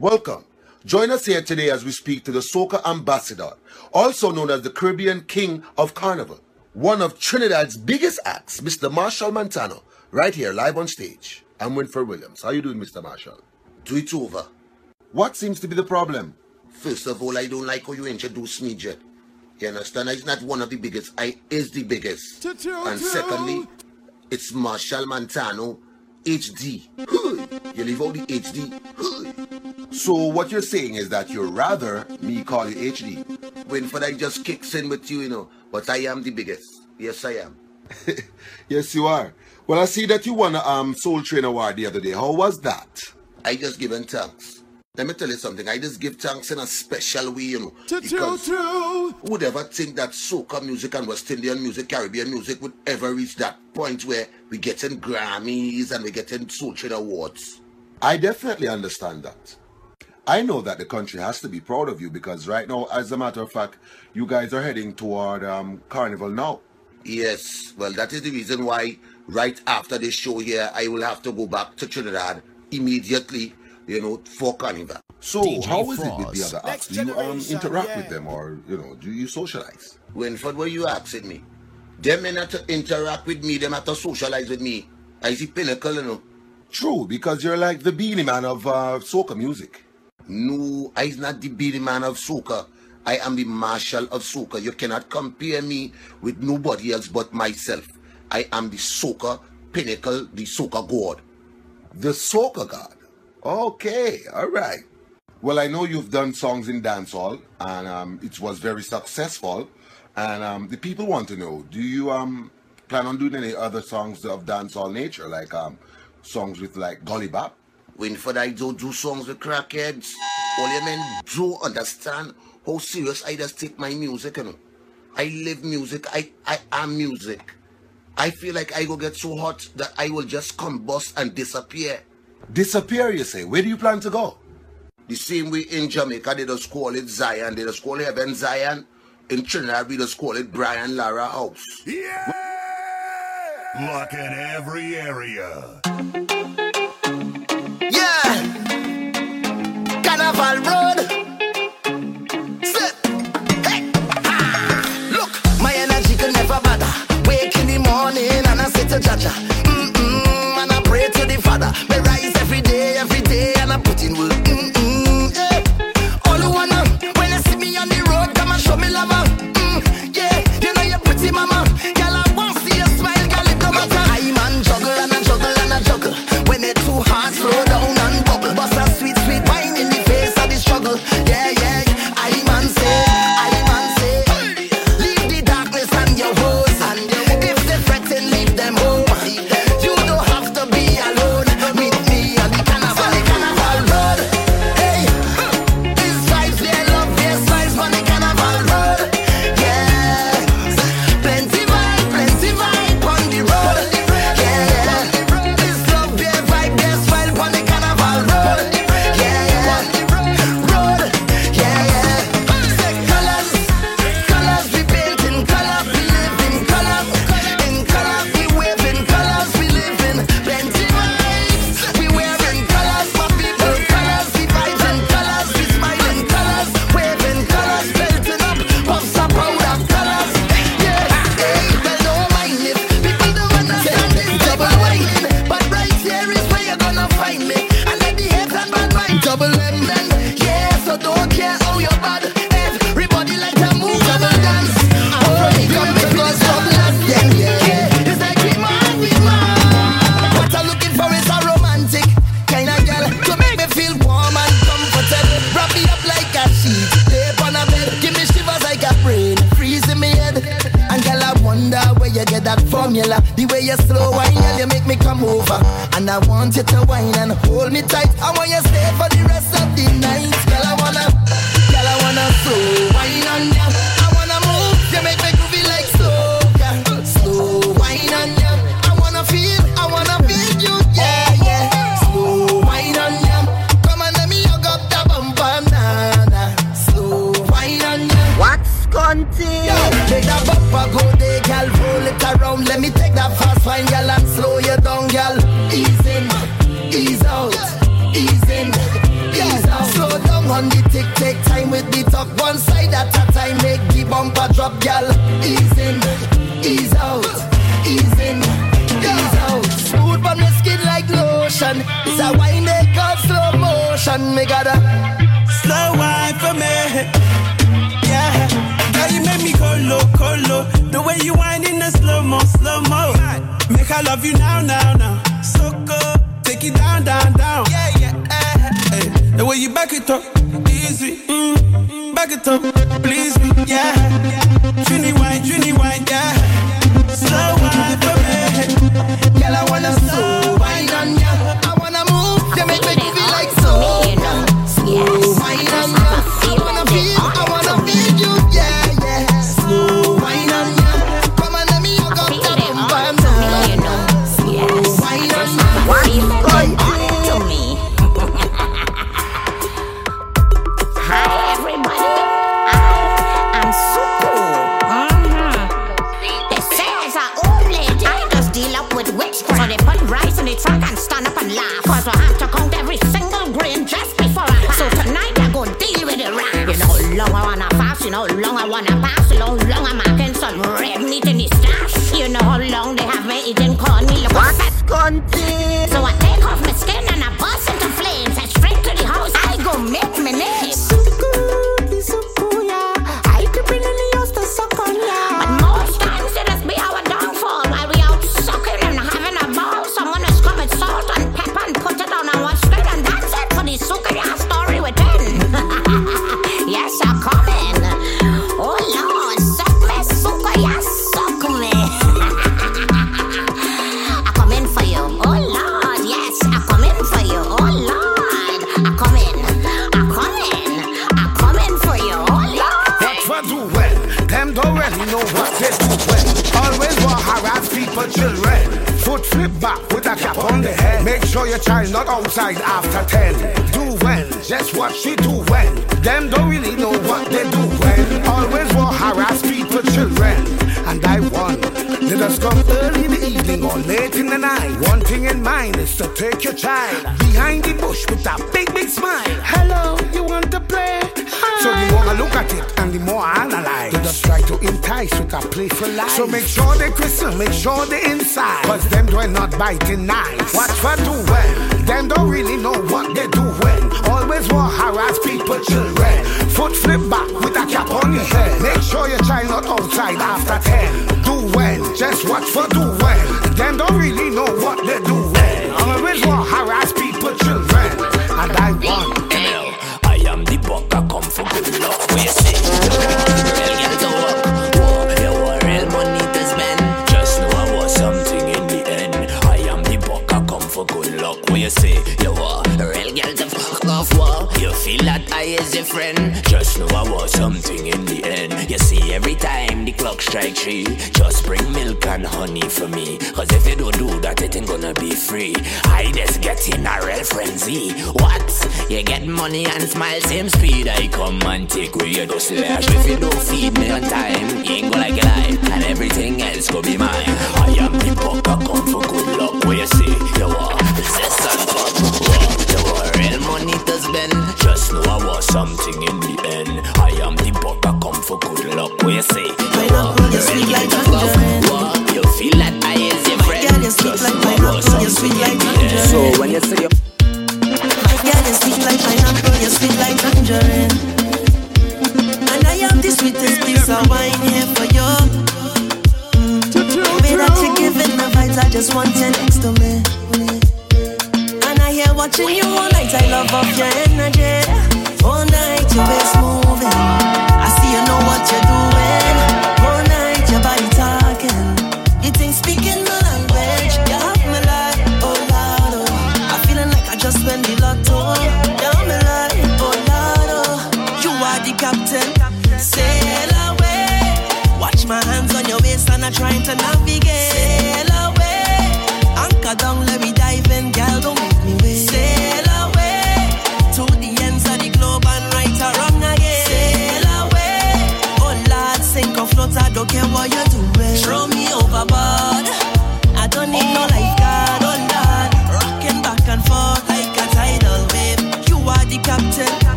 Welcome. Join us here today as we speak to the soca ambassador, also known as the Caribbean King of Carnival, one of Trinidad's biggest acts, Mr. Machel Montano, right here live on stage. I'm Winfred Williams. How you doing, Mr. Machel? Do it over. What seems to be the problem? First of all, I don't like how you introduce me, Jet. You understand? I'm not one of the biggest. I is the biggest. And secondly, it's Machel Montano, HD. You leave out the HD. So what you're saying is that you'd rather me call you HD? Winfred, I just kicks in with you, you know. But I am the biggest. Yes, I am. yes, you are. Well, I see that you won a um, Soul Train Award the other day. How was that? I just given thanks. Let me tell you something. I just give thanks in a special way, you know. Because who would ever think that soca music and West Indian music, Caribbean music would ever reach that point where we getting Grammys and we getting Soul Train Awards? I definitely understand that. I know that the country has to be proud of you because right now, as a matter of fact, you guys are heading toward um, Carnival now. Yes, well, that is the reason why right after this show here, I will have to go back to Trinidad immediately, you know, for Carnival. So, DJ how is it with the other acts? Do you um, interact yeah. with them or, you know, do you socialize? Winford, what you asking me? Them may not interact with me, them have to socialize with me. I see pinnacle, you know. True, because you're like the Beenie Man of uh, soca music. No, I is not the Beenie Man of soca. I am the marshal of soca. You cannot compare me with nobody else but myself. I am the soca pinnacle, the soca god. The soca god. Okay, all right. Well, I know you've done songs in dancehall, and um, it was very successful. And um, the people want to know: Do you um plan on doing any other songs of dancehall nature, like um songs with like Gully Bop? Winford, I don't do songs with crackheads. All you men do understand how serious I just take my music, you know. I live music. I, I am music. I feel like I go get so hot that I will just combust and disappear. Disappear, you say? Where do you plan to go? The same way in Jamaica, they just call it Zion. They just call it Heaven Zion. In Trinidad, we just call it Brian Lara House. Yeah! Look at every area. Yeah. Carnival Road. Hey. Look, my energy can never bother. Wake in the morning and I say to Jaja. Mm-mm, and I pray to the Father. Me rise every day, every day, you that formula. The way you slow wine, girl, you make me come over. And I want you to wine and hold me tight. I want you stay for the rest of the night. Girl, I wanna, girl, I wanna slow wine on ya. I wanna move, you make me groovy like slow, yeah. Slow wine on ya. I wanna feel, I wanna feel you, yeah, yeah. Slow wine on ya. Come on, let me hug up the bumper, um, nah, nah. Slow wine on ya. What's? Yo, make that bumper go there, gal. Roll around. Let me take that fast wine, gal, and slow you down, gal. Ease in, ease out, ease in. ease out. Slow down on the tick, take time with the talk. One side at a time, make the bumper drop, gal. Ease in, ease out, ease in, ease out. Smooth on the skin like lotion. It's a wine make up slow motion. Me gotta slow wine for me. Girl, you make me go low, go low. The way you whine in the slow mo, slow mo. Make I love you now, now, now. So good, take it down, down, down. Yeah, yeah. Uh, hey. The way you back it up, easy. Mm, back it up, please me, yeah. Trini wine, Trini wine, yeah. Slow wine for me. Girl, I wanna slow you know long I wanna pass, your child not outside after 10. Do well, just what she do well. Them don't really know what they do well. Always want harass people, children. And I won. Let us come early in the evening or late in the night. One thing in mind is to take your child behind the bush with a. So make sure they crystal, make sure they inside. Cause them do not biting nice. Watch for well. Them don't really know what they do well. Always want harass people, children. Foot flip back with a cap on your head. Make sure your child not outside after 10. Do well, just watch for do well. Them don't really know what they do well. Always want harass people, children. And I want. Just bring milk and honey for me. Cause if you don't do that, it ain't gonna be free. I just get in a real frenzy. What? You get money and smile, same speed. I come and take away your dust slash. If you don't feed me on time, you ain't gonna like your life. And everything else go be mine. I am the buck, I come for good luck. Where you see, you are possess and. Whoa, You are real money to spend. Just know I was something in the end. I am the buck, I come for good luck. Where you see, I was something in the. So when you say you Yeah, you sweet like pineapple, you sweet like tangerine. And I am the sweetest piece of wine here for you. Way that you're giving the vibes, I just want you next to me. And I hear watching you all night, I love up your energy. All night, your waist moving. I see you know what you're doing.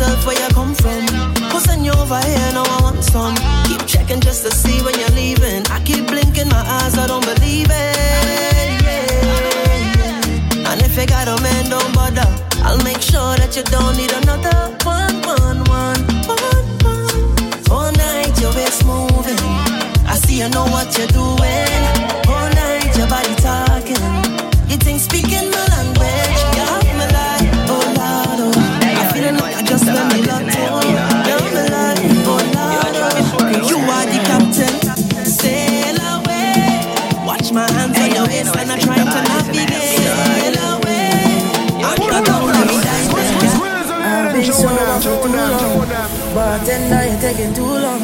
Myself where you come from. Who's send you over here? Now I want some. Keep checking just to see when you're leaving. I keep blinking my eyes, I don't believe it. Yeah. And if you got a man, don't bother. I'll make sure that you don't need another one, one, one, one, one. All night your waist moving. I see you know what you're doing. Taking too long.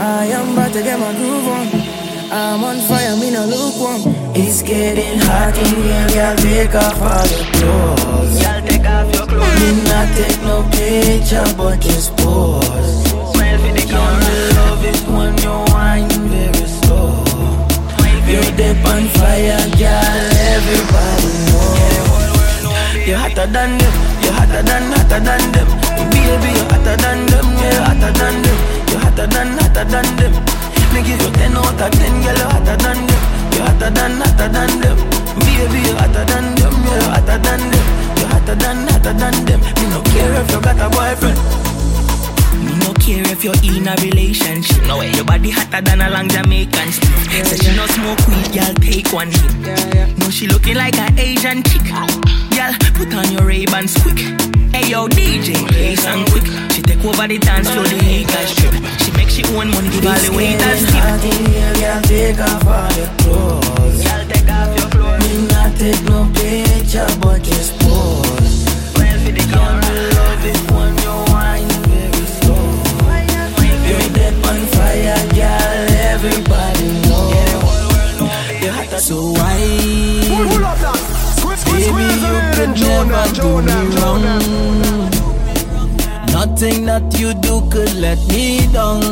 I am about to get my groove on. I'm on fire, me no lukewarm. It's getting hot in here, girl. Take off all your clothes. Girl, take off your clothes. Me not take no picture, but just pose. Smile for the camera. love it when you whine very slow. You're deep on fire, girl. Everybody know. You're hotter than them. You're hotter than, hotter than them. Baby, you're hotter than them. Yeah, hotter than them. You're hotter than, hotter than them. Me give you 10 out of 10, girl. You're hotter than them. You're hotter than, hotter than them. Baby, you're hotter than them. Yeah, you're hotter than them. You're hotter than, hotter than them. Me no care if you got a boyfriend. Me no care if you're in a relationship. No way, your body hotter than a long Jamaican stick. Say she no smoke weed, girl, take one hit. No, she looking like an Asian chick. Girl, put on your Ray-Bans quick. Hey yo, DJ, play song quick. She take over the dance floor, the haters strip. She make she own money, give all the waiters tip. in here, girl. Take off all your clothes. Girl, take off your clothes. Me not take no picture, but just pose. Smile for the camera. love it when you whine very slow. You're dead on fire, girl. Everybody never do me wrong. Nothing that you do could let me down.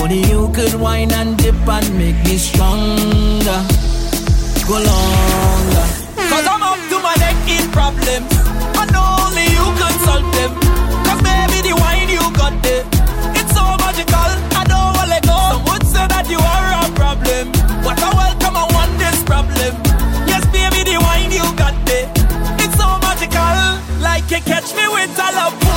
Only you could whine and dip and make me stronger. Go longer. Cause I'm up to my neck in problems. And only you can solve them. Cause baby, the wine you got there. It's so magical. Catch me with a love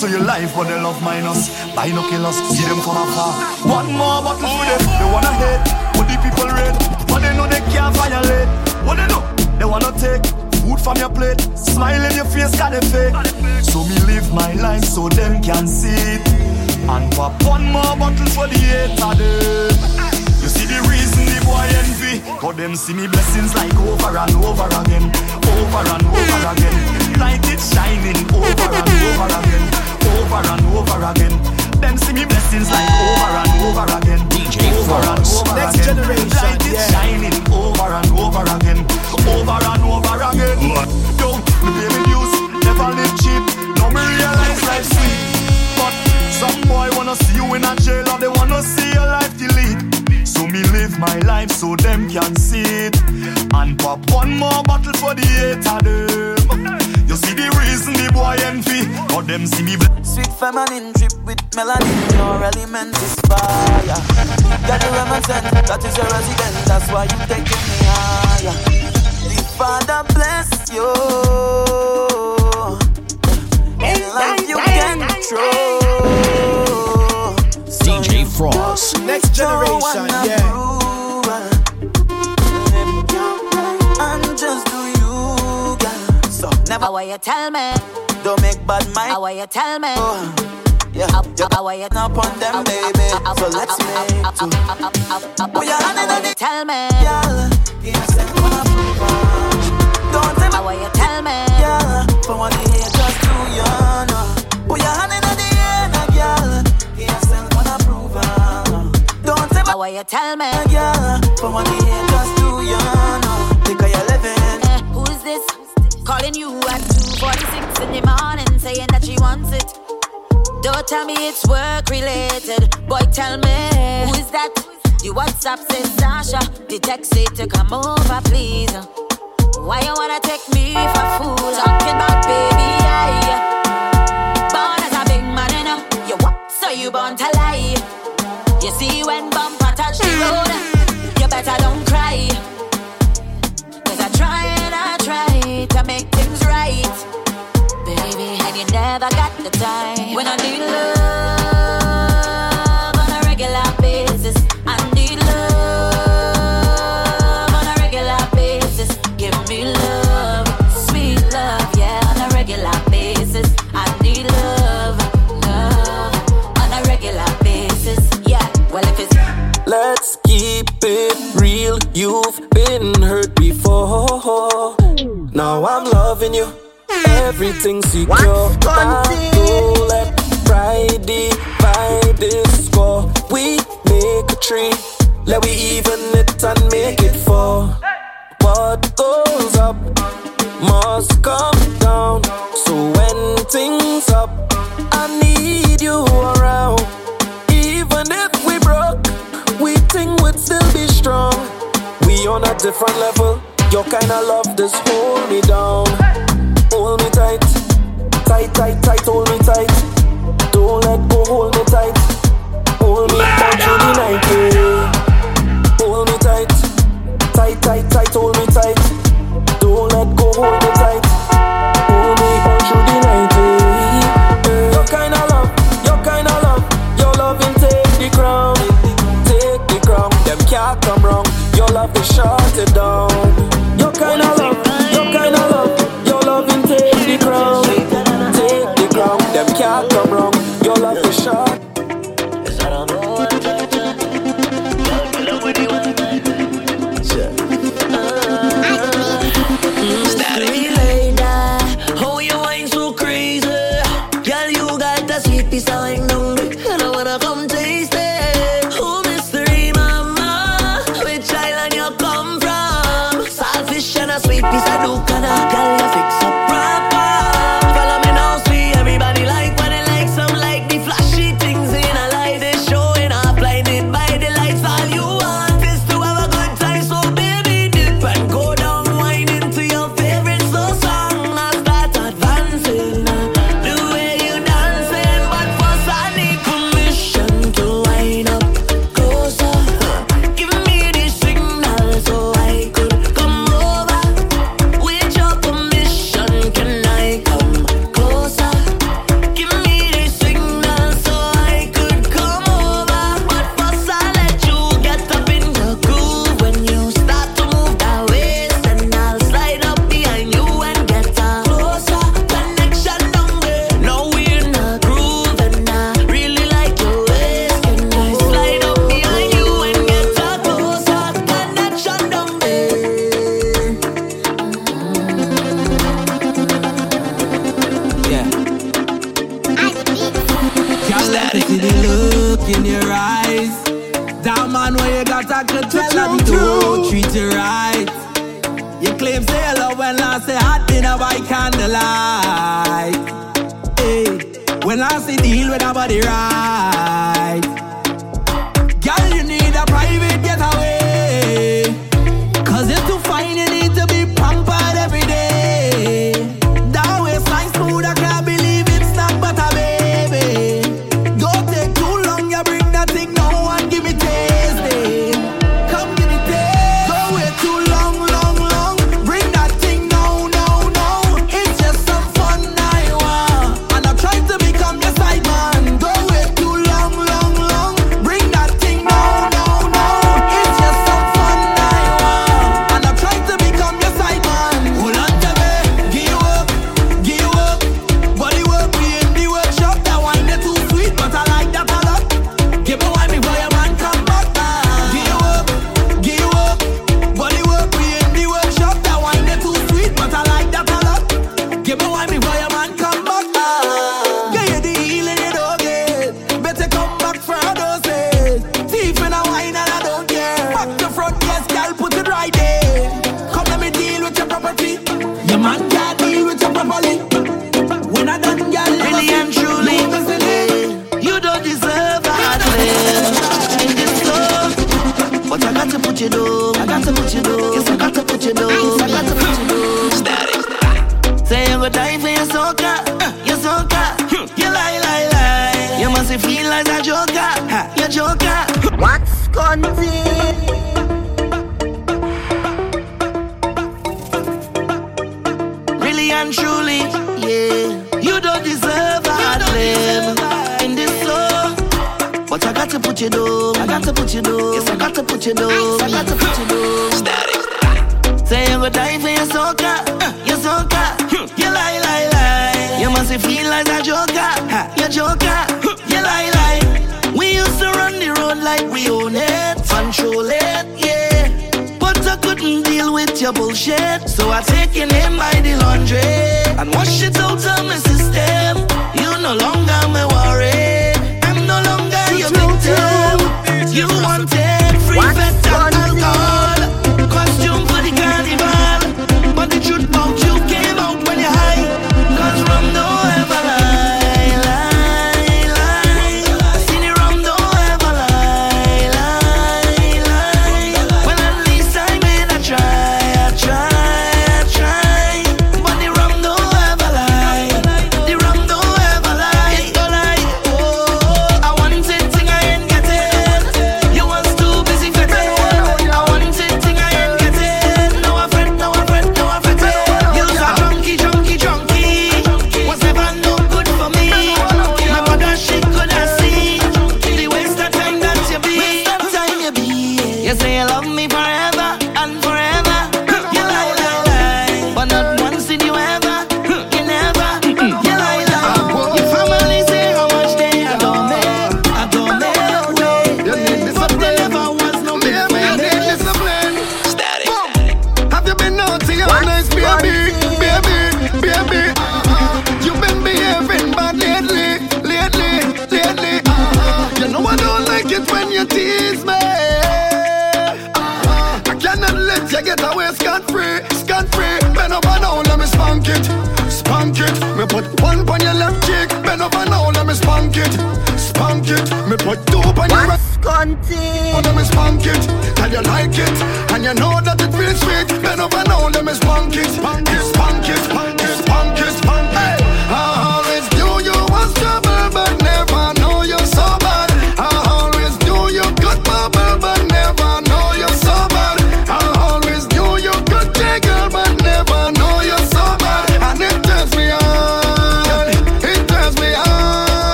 to your life, but they love minus. Binoculars, see them from afar. One more bottle for them, they wanna hate. What the people rate, but they know they can't violate. What they do? They wanna take food from your plate. Smile in your face, got a fake. So me live my life so them can see it. And pop one more bottle for the hater them. You see the reason the boy envy Cause them see me blessings like over and over again Over and over again Like it's shining over and over again Over and over again. Them see me blessings like over and over again DJ Over and Fross. over Next again. generation, Like it's yeah. shining over and over again Over and over again. Yo, the baby news Never live cheap. Now me realize life sweet. But some boy wanna see you in a jail Or they wanna see your life delete. So me live my life so them can see it. And pop one more bottle for the hater them. You see the reason the boy envy Cause them see me bl- Sweet feminine drip with melanin, your element is fire. Got you represent, that is your resident, that's why you taking me higher. The Father bless you. In life you can control. DJ Fross. Next generation, yeah. Never. How you tell me? Don't make bad mind. How you tell me? Oh, yeah, you how you up on them, baby. So let's make two. Put your hand in the Tell me. girl. Innocent her. Don't tell me How you tell me? girl. For they hate just do you know. Put your hand in the air, now, girl. Innocent prove her. Don't tell me How you tell me? girl. For what they just do you know. Think of your living. Calling you at 2.46 in the morning saying that she wants it. Don't tell me it's work related. Boy, tell me who's that? The WhatsApp says Sasha. The text say to come over, please. Why you wanna take me for fool? Talking about baby, I born as a big man, you know. You what? So you born to lie. You see when bumper touch the road, you better don't cry. To make things right. Baby, and you never got the time. When I need love keep it real. You've been hurt before. Now I'm loving you. Everything secure. I don't let pride divide this score. We make a tree. Let we even it and make it four. What goes up must come down. So when things up, I need you around. Strong. We on a different level. Your kind of love just hold me down. Hold me tight, tight, tight, tight. Hold me tight. Don't let go. Hold me tight. Hold me down through the night. Yeah. Hold me tight, tight, tight, tight. Hold me love is shut it down. her by candlelight. Hey, when I see deal with her body ride.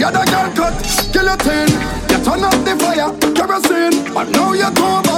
You're the girl cut, guillotine. You turn up the fire, kerosene. But now you're too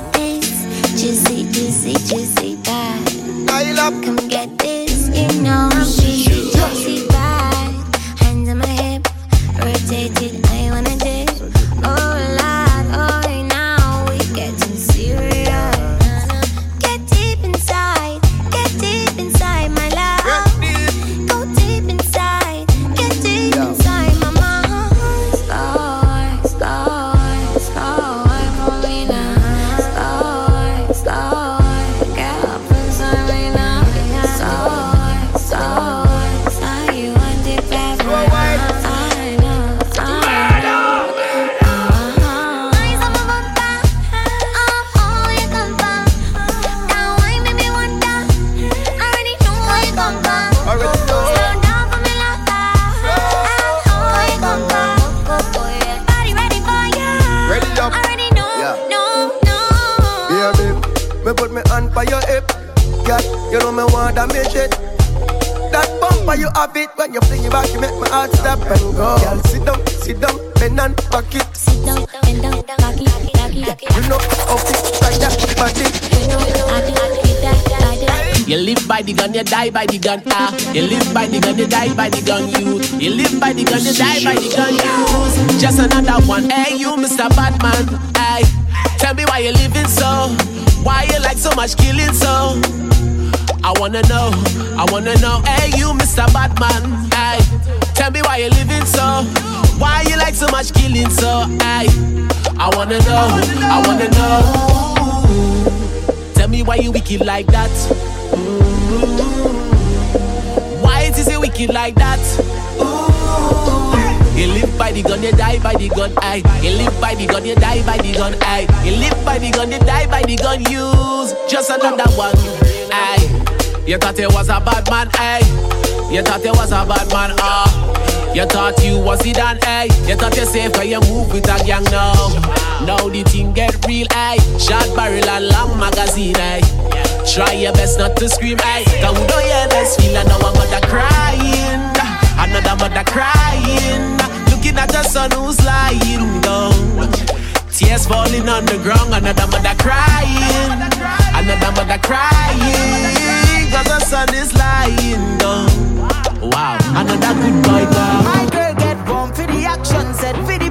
get this, juicy, juicy, juicy bad. Come get this, you know I'm juicy bad. Hands on my hip, rotated, I wanna dip. the gun, you die by the gun. Ah, you live by the gun, you die by the gun. You, you live by the gun, you die by the gun. You, just another one. Hey, you, Mr. Batman. Hey, tell me why you living so? Why you like so much killing so? I wanna know, I wanna know. Hey, you, Mr. Batman. Hey, tell me why you living so? Why you like so much killing so? Hey, I wanna know, I wanna know. Tell me why you wicked like that. Why it is it wicked like that? You live by the gun, you die by the gun, I. You live by the gun, you die by the gun, I. You live by the gun, you die by the gun, use just another one, I. You thought it was a bad man, I. You thought it was a bad man, ah. You thought you was it done, eh? You thought you safe when you move with a gang now. Now the thing get real, eh? Shot barrel and long magazine, eh? Try your best not to scream, aye. That would do your best feel. And now a mother crying, another mother crying. Looking at her son who's lying down. Tears falling on the ground, another mother crying, another mother crying. Cause her son is lying down. Wow, another good boy, girl. My girl get born for the action, said for the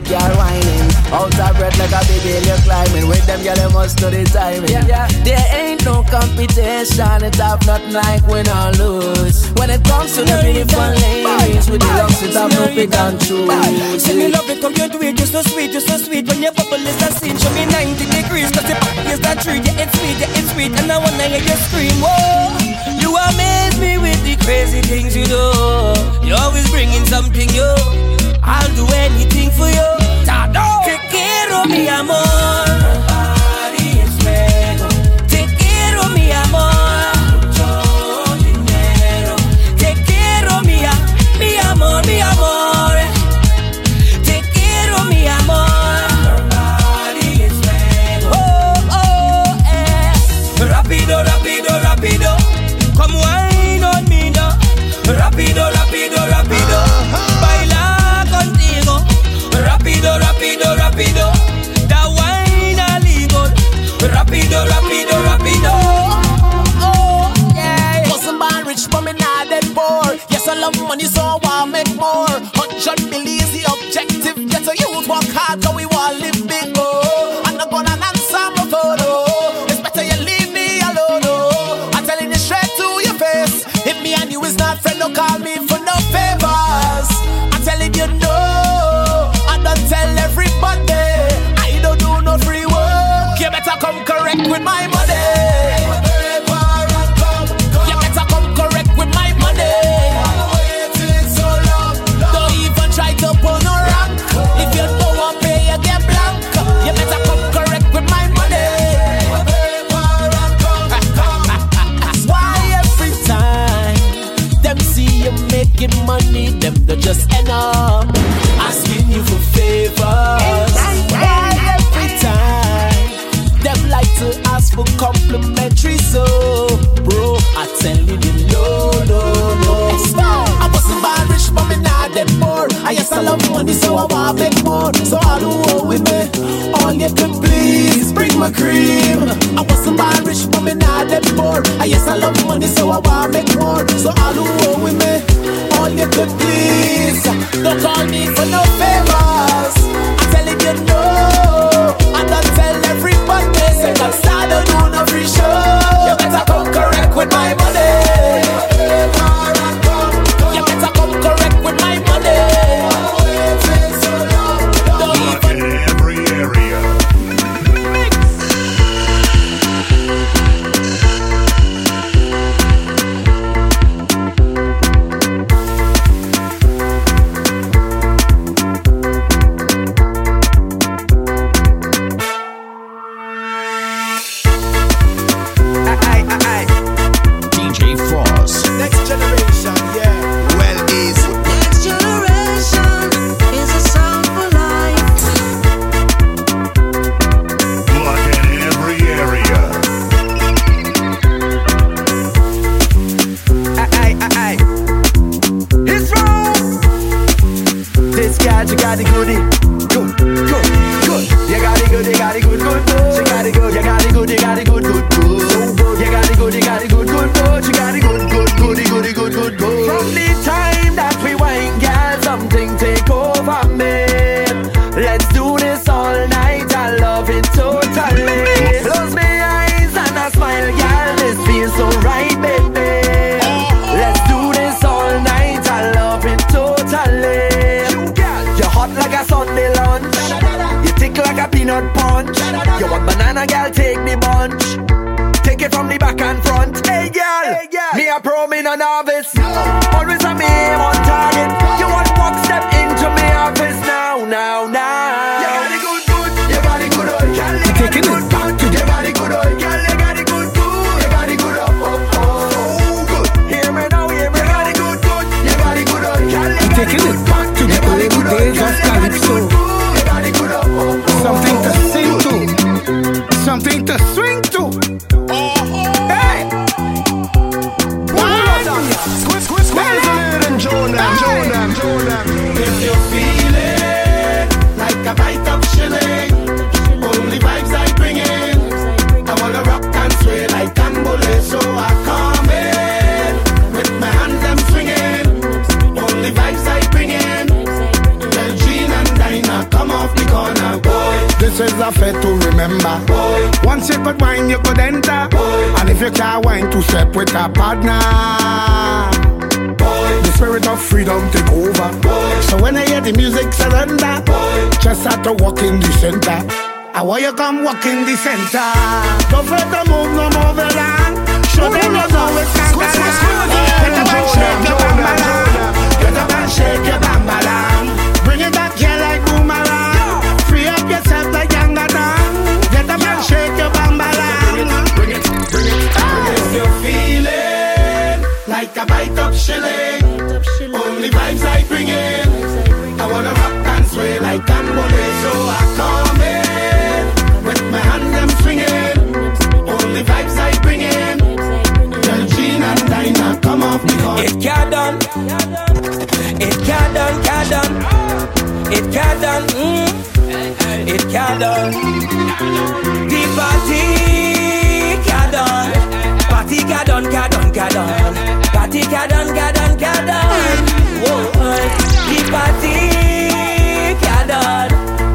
when girl whining. Out of breath like a baby, you're climbing. With them, girl, you must know the timing. Yeah. yeah. There ain't no competition. It have nothing like win or lose. When it comes to the beautiful ladies With the looks, it have no pick and choose See me love it, come you do it, you're so sweet, you're so sweet. When your bubble is a scene, show me 90 degrees. Cause your body is that tree, yeah, it's sweet, yeah, it's sweet. And I wanna hear you scream, whoa. You amaze me with the crazy things you do. You're always bringing something new I'll do anything for you. Te quiero, mi amor Love money, so I make more. Hundred million is the objective. Get a youth work hard, cause we want live big. Oh, I'm not gonna answer my phone. Oh, it's better you leave me alone. Oh, I'm telling you straight to your face. If me and you is not friend, don't call me for no favors. I'm telling you no. I don't tell everybody. I don't do no free work. You better come correct with my money. Complimentary? So, bro, I tell you the no, no, no. I wasn't born rich, but me not that poor. I yes, I love money, so I want make more. So all who owe with me, all you can please bring my cream. I wasn't born rich, but me not that poor. I yes, I love money, so I want make more. So all who owe with me, all you can please. Don't call me for no favors. a novice. now. Boy. The spirit of freedom take over. Boy. So when I hear the music surrender, Boy. just start to walk in the center. I want you come walk in the center. Don't fret the move no more than Show them you're always shake your It's Mm. It can done. The party can done. Party can done, can done, can done. Party can done, can done, can done. Whoa, uh. the party can done.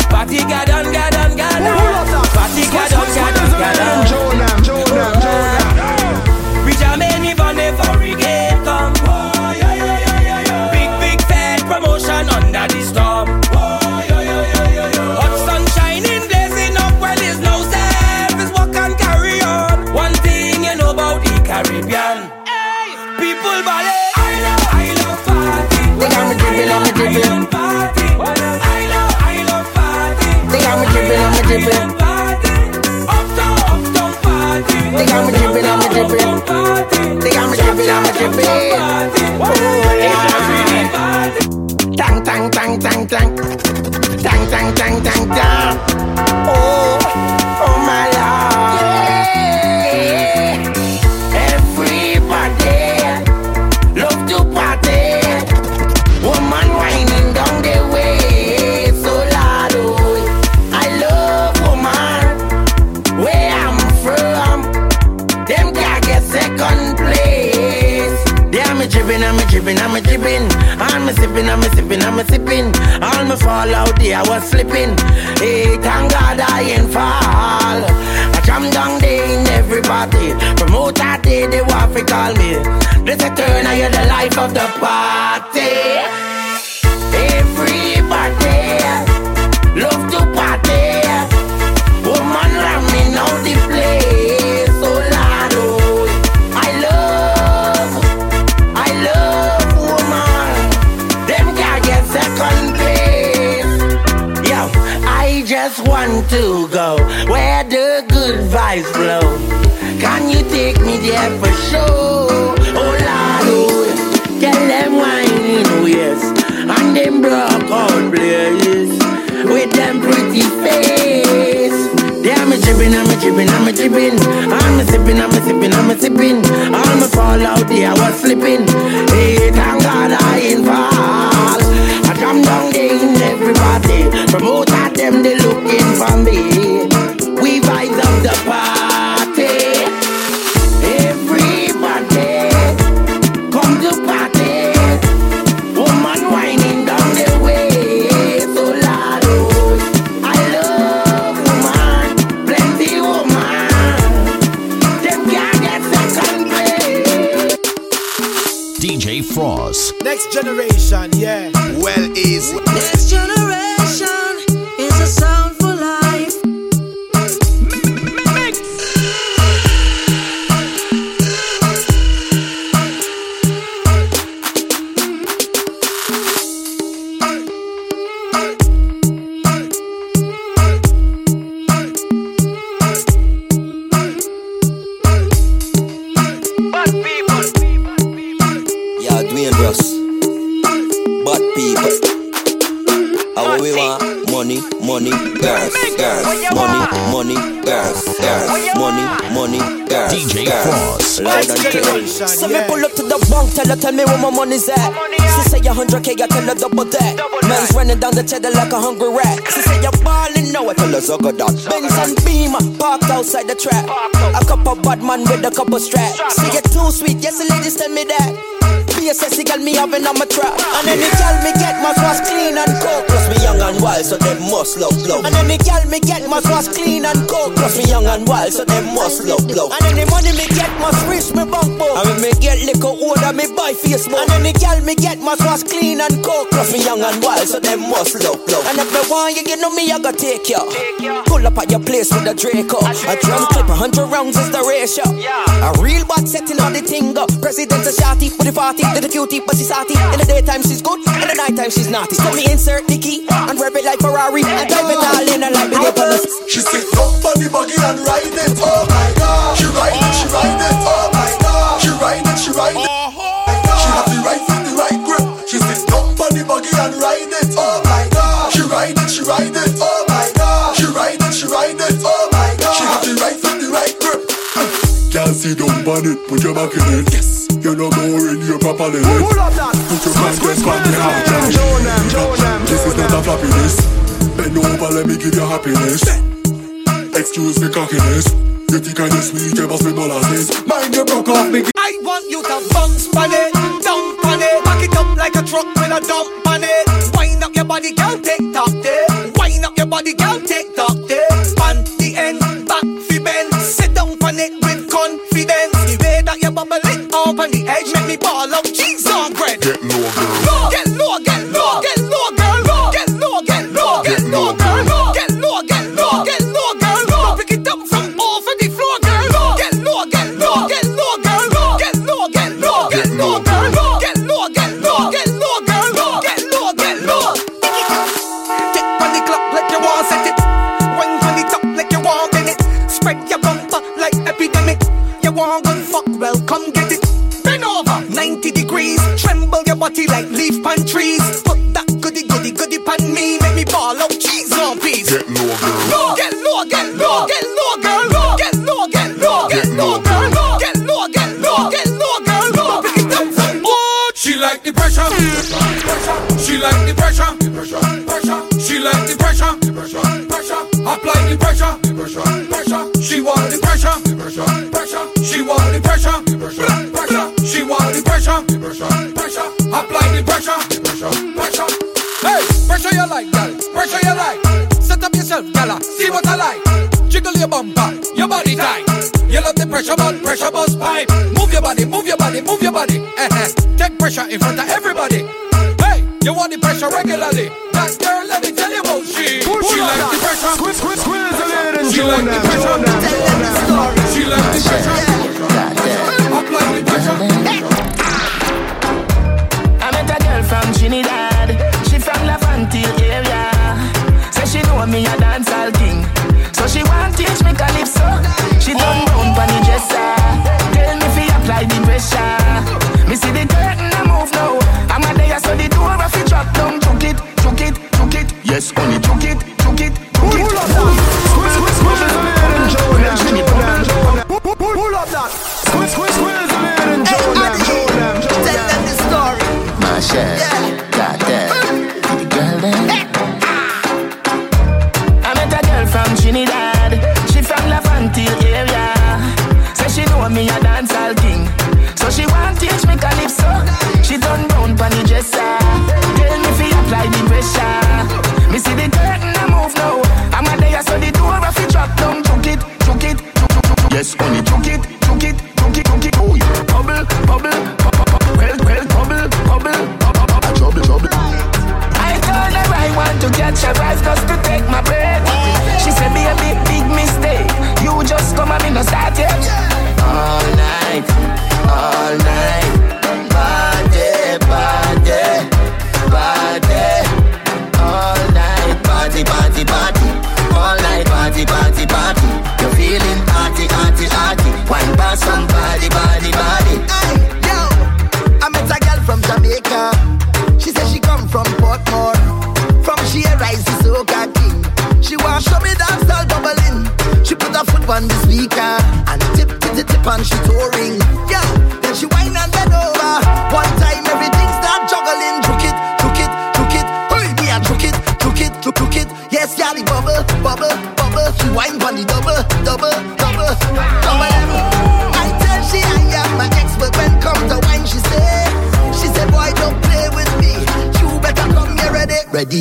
Party can done, can done, can done. Party can done, can't Tang tang tang tang tang. Tang tang tang tang tang. me fall out there, I was slipping. Hey, thank God I ain't fall. I come down there in everybody. From out that day, they want to call me. This a turn, I hear the life of the party. to go? Where the good vibes flow? Can you take me there for sure? Oh Lord, oh, tell them wine, oh yes, and them broke out players with them pretty face. Yeah, I'm trippin', I'm a trippin', I'm a trippin'. I'm a sippin', I'm a sippin', I'm a sippin'. I'm a fall out there, I was slipping. Hey, thank God I ain't fall. I come down there in everybody, promote at them. They sugar that. Benz and Beamer parked outside the trap. A couple bad man with a couple straps. See you too sweet, yes the ladies tell me that. Be a sexy girl, me having on my trap. And any girl me get must wash clean and cook. Plus me young and wild, so them must love blow. And any girl me get must wash clean and cook. Plus me young and wild, so them must love blow. And any money me get must reach me bank book. And when me get liquor order, me buy Facebook. And any girl me get must wash clean and cook. Plus me young and wild, so them must love blow. And if me want you, you know me, I gotta take you. Pull up at your place with a Draco. A drum clip, a hundred rounds is the ratio. A real bad setting on the thing up. President a shotty with the 40. Little cutie, but she's saucy. In the daytime she's good, in the nighttime she's naughty. So me insert the key and rev it like Ferrari and drive it all in her like the Nicholas. She sit up on the buggy and ride it. Oh my god. She ride it, she ride it. Oh my god. She ride it, she ride it. Uh-huh. She have the right foot, the right grip. She sit up on the buggy and ride it. Oh my god. She ride it, she ride it. Sit down on it, put your back in it. Yes. You know more in your properly. Pull up that. Put your contest on the hard This is not a floppiness. Bend over, let me give you happiness. Excuse me cockiness. You think I'm sweet, you must be molasses. Mind you broke off me. I want you to bounce on it, dump on it, back it up like a truck with a dump on it. Wind up your body, girl, take top there. Wind up your body, girl, take top there. On the end, back fi bend, sit down on it with confidence. The up on the edge, make me ball up cheese on bread. Get low, girl. Fuck, come get it. Bend over 90 degrees. Tremble your body like leaf pan trees. Put that goody goody goody pan me. Make me ball out cheese on peas. Get low, girl. Get low, get low, get low, girl. Get low, get low, get low, girl. Get low, get low, get low, girl. Pick it up from oh, She like the pressure. She like the pressure. She like the pressure. Pressure, pressure, apply the pressure. Pressure, pressure, she want the pressure, pressure. She want the pressure. pressure, pressure. She want the pressure. Pressure, pressure. Apply the pressure. pressure, Hey, pressure you like, girl. Pressure you like. Set up yourself, gala. See what I like. Jiggle your bumper, your body tight. You love the pressure, but pressure bust pipe. Move your body, move your body, move your body. Eh-eh. Take pressure in front of everybody. Hey, you want the pressure regularly. That girl, let me tell you about she. She like the pressure. Squeeze, squeeze, squeeze a little She like the pressure. show them, show them. She like the pressure. Pressure. Me see the curtain a move now. I'm a there so the door a fi drop down. Took it, took it, took it. Yes, only took it,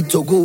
走过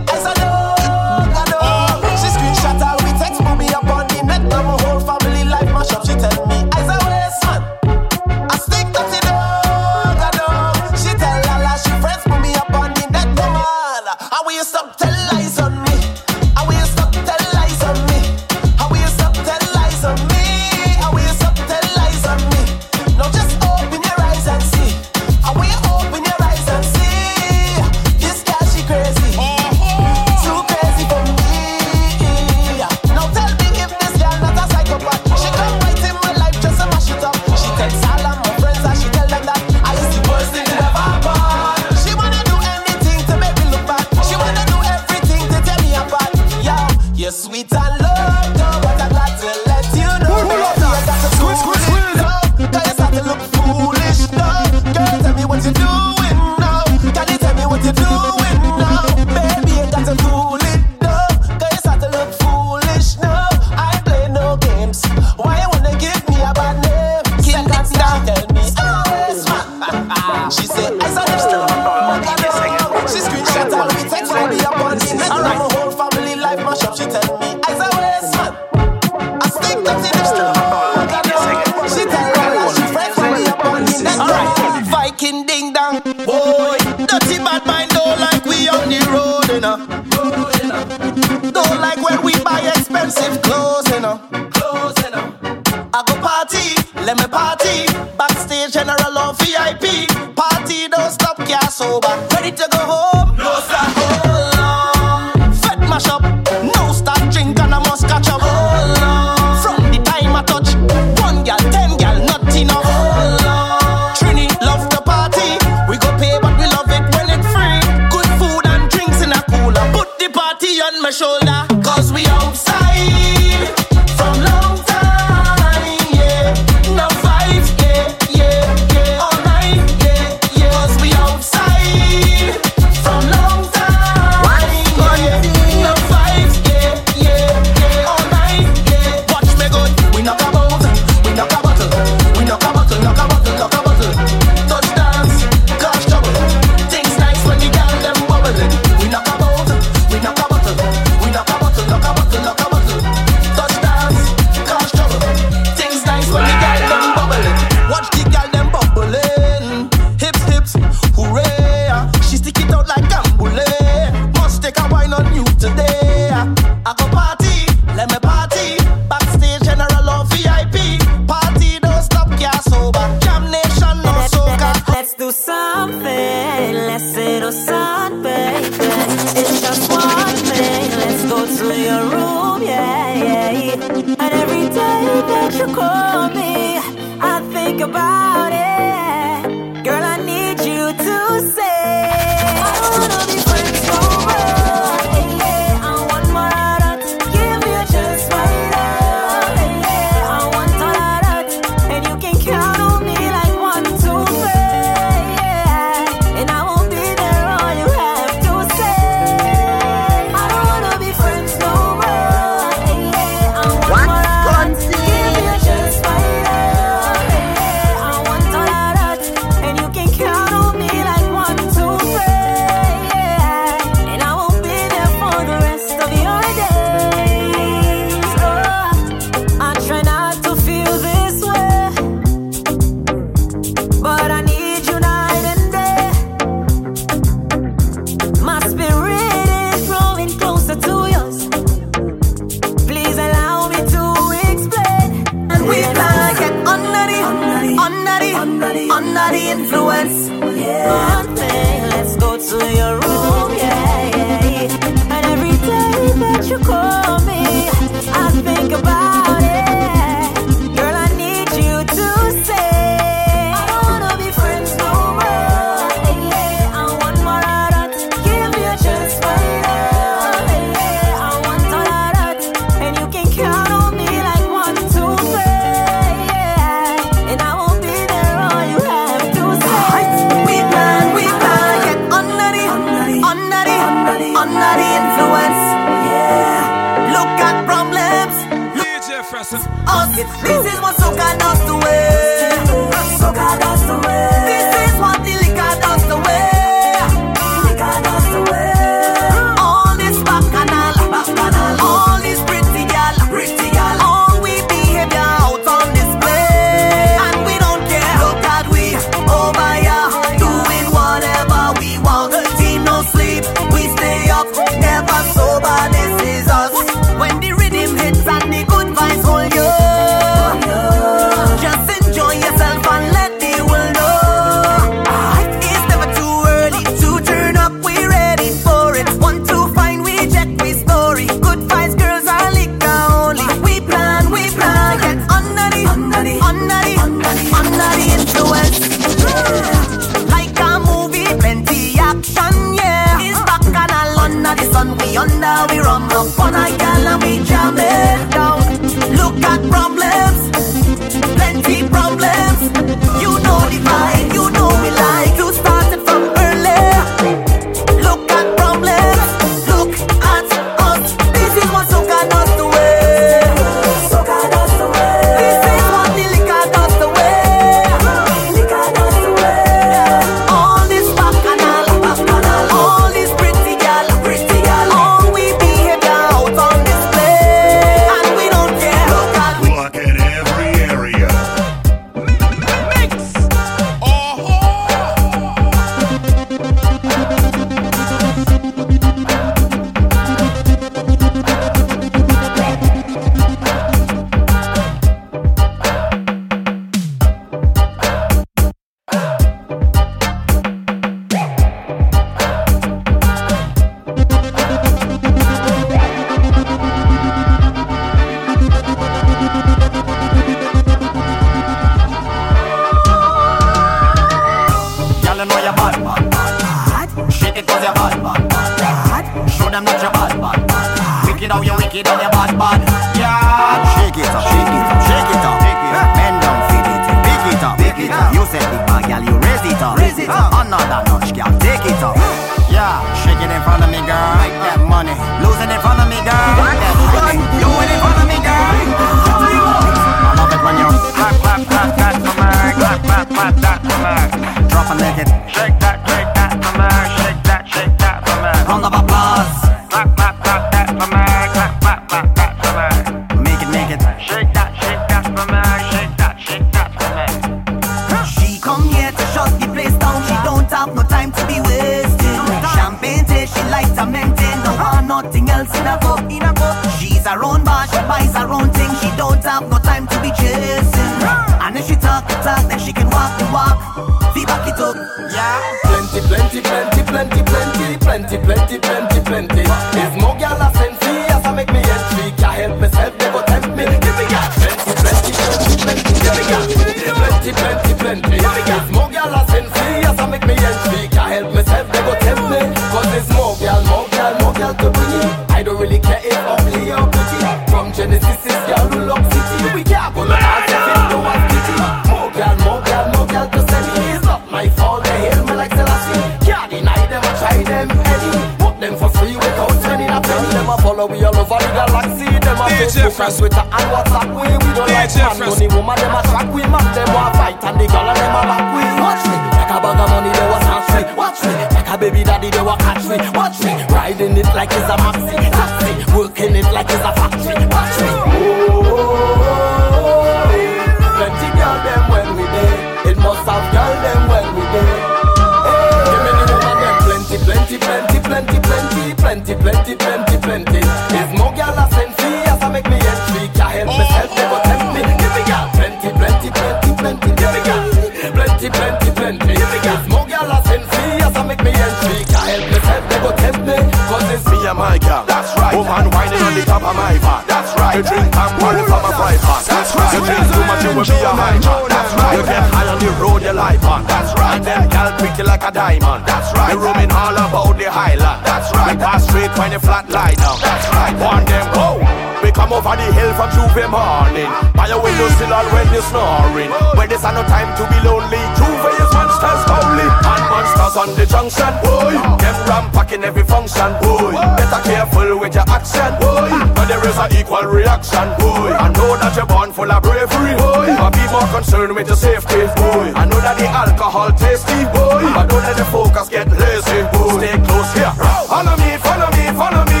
be a high man. That's right. You get high on the road you life on. That's right. And them gal pretty like a diamond. That's right. You roaming all about the highland. That's right. We pass straight find the flat lie down. That's right. One them go. We come over the hill from J'ouvert morning. By your window still all when you're snoring. Where there's no time to be lonely face monsters howling And monsters on the junction Boy, them rampacking every function Boy, better careful with your action Boy, but there is an equal reaction Boy, I know that you're born full of bravery Boy, but be more concerned with your safety Boy, I know that the alcohol tasty Boy, but don't let the focus get lazy Boy, stay close here. Follow me, follow me, follow me.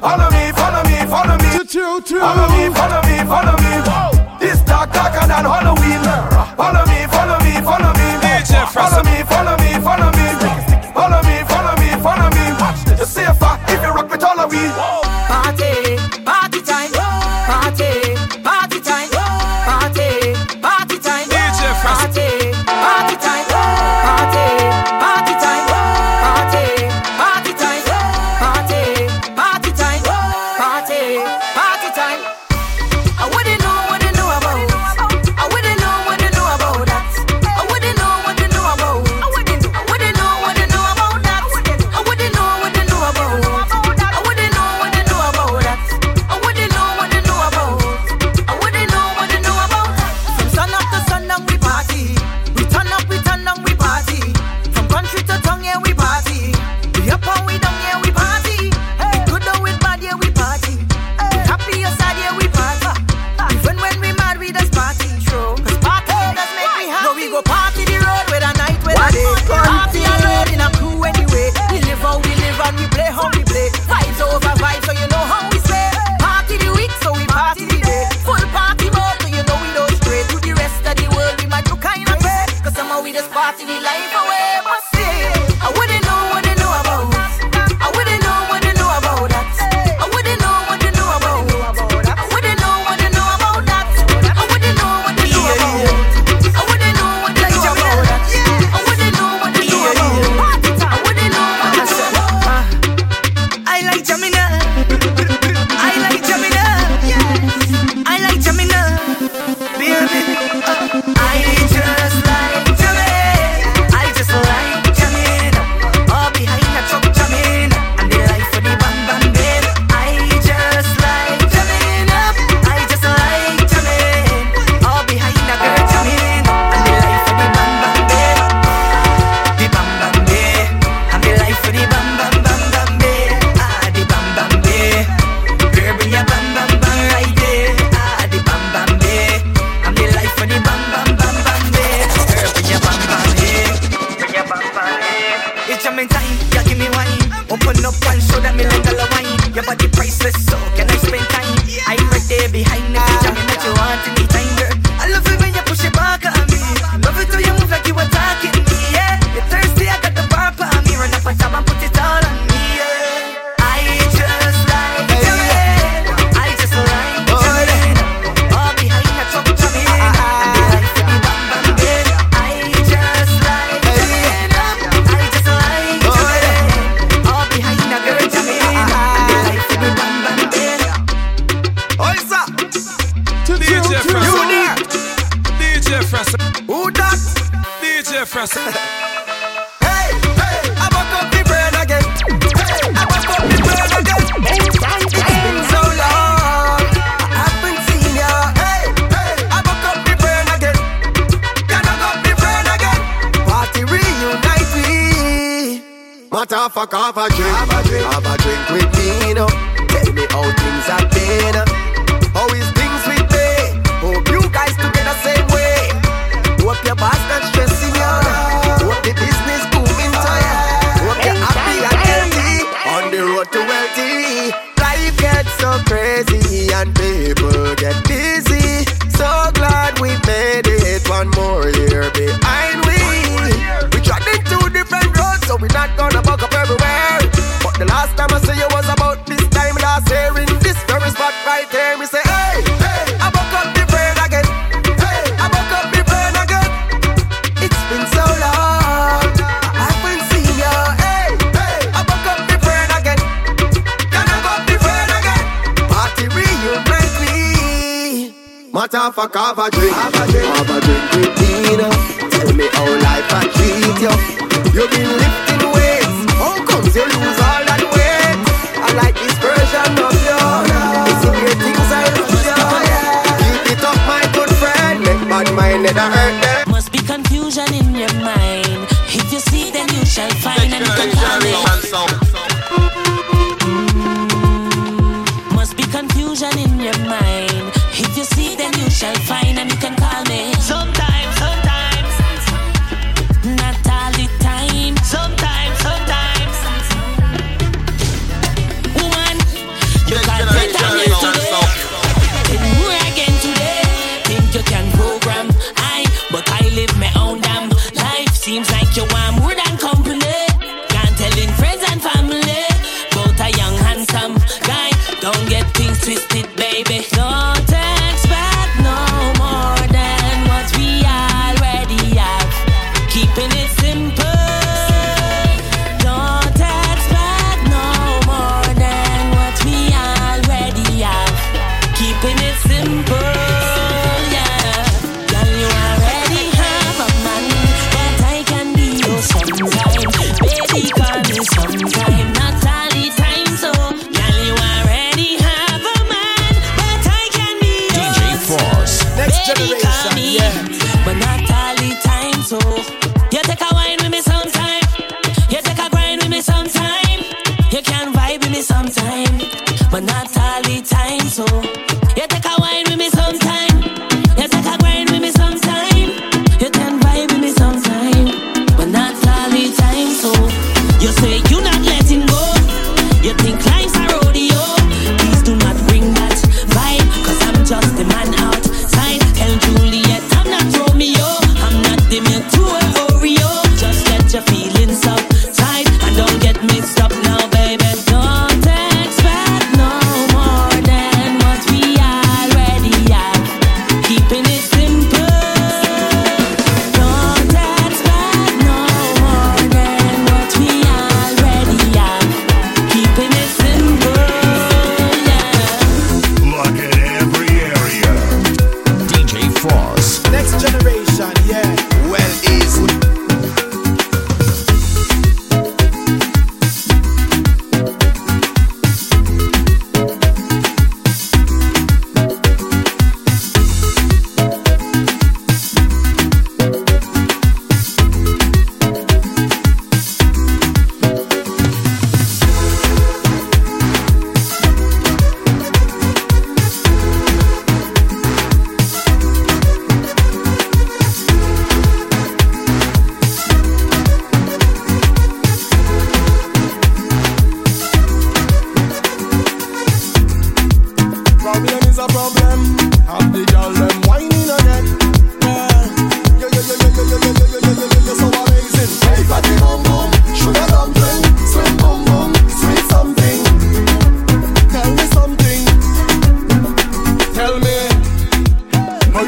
Follow me, follow me, follow me. Follow me, follow me, follow me. This dark, darker than Halloween. Jeff Russell.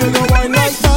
you know I like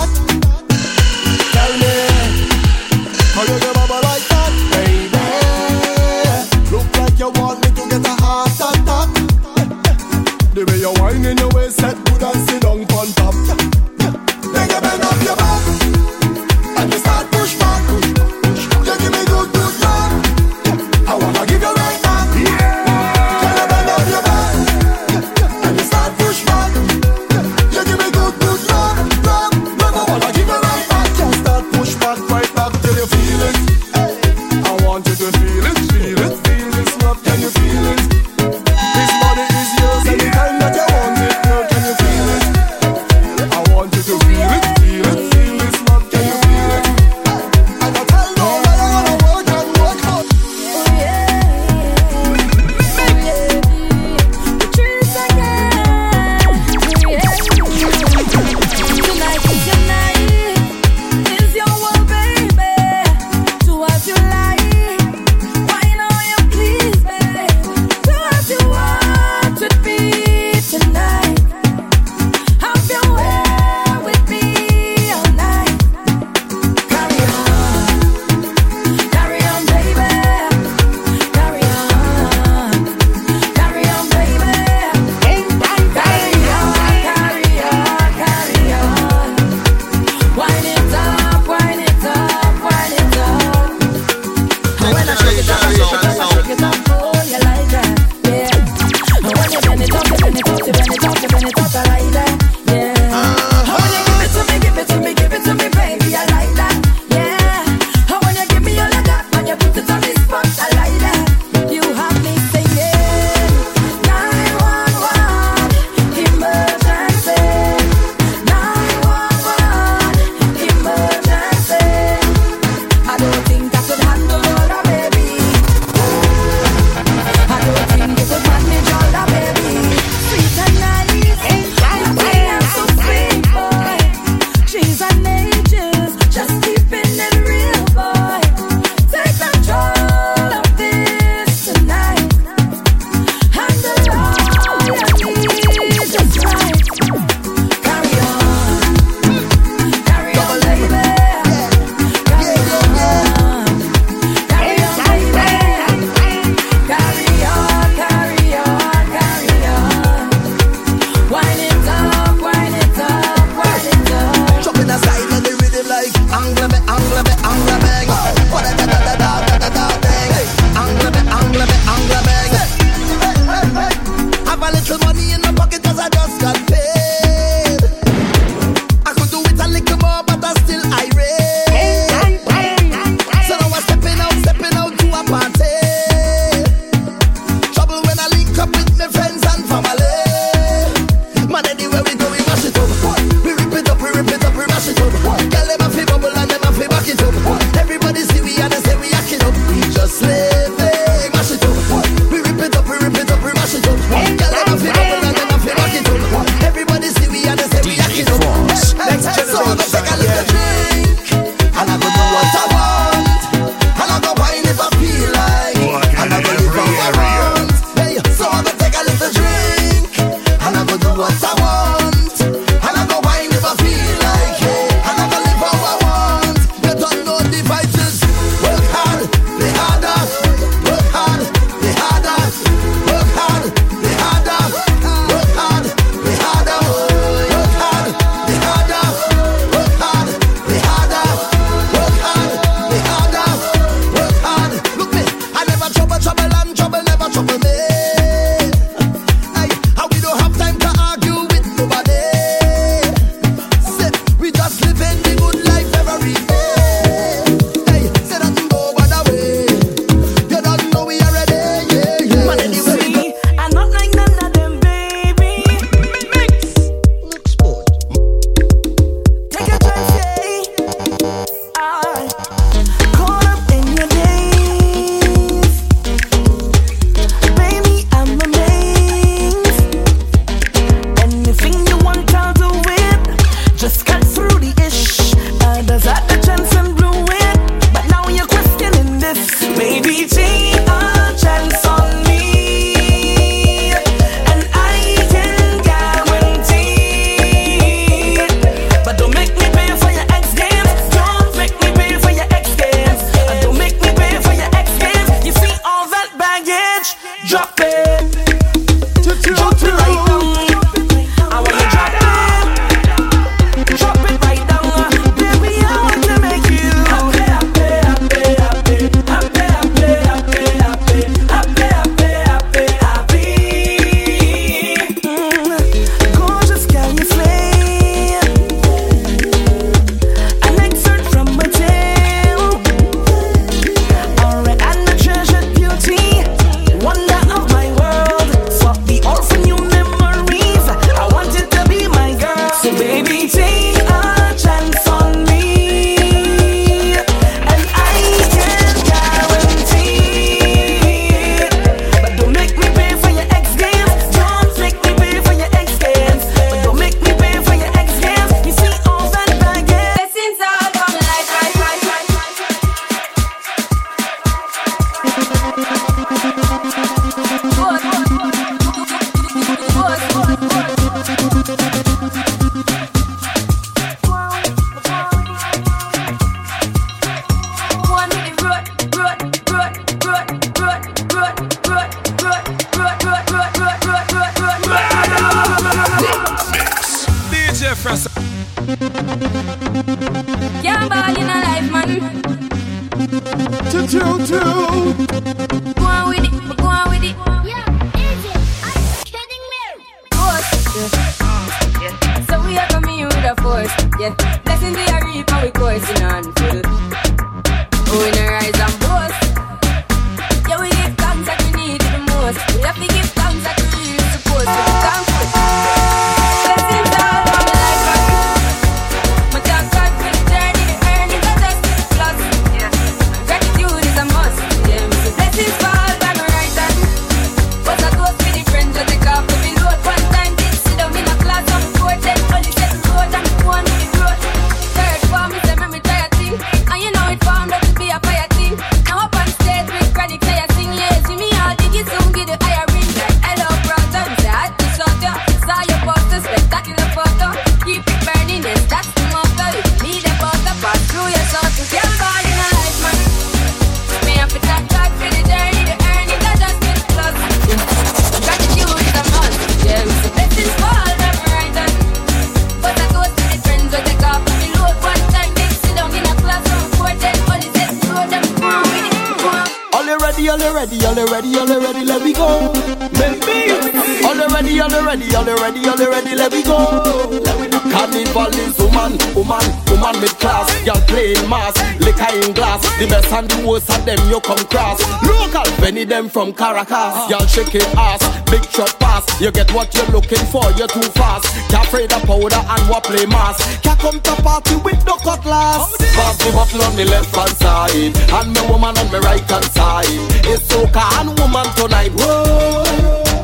from Caracas. Y'all shake it ass, big truck pass. You get what you're looking for, you're too fast. Can't afraid the powder and what play mass. Can't come to party with no cutlass. Pass the bottle on me left hand side, and me woman on me right hand side. It's soca and woman tonight. Whoa,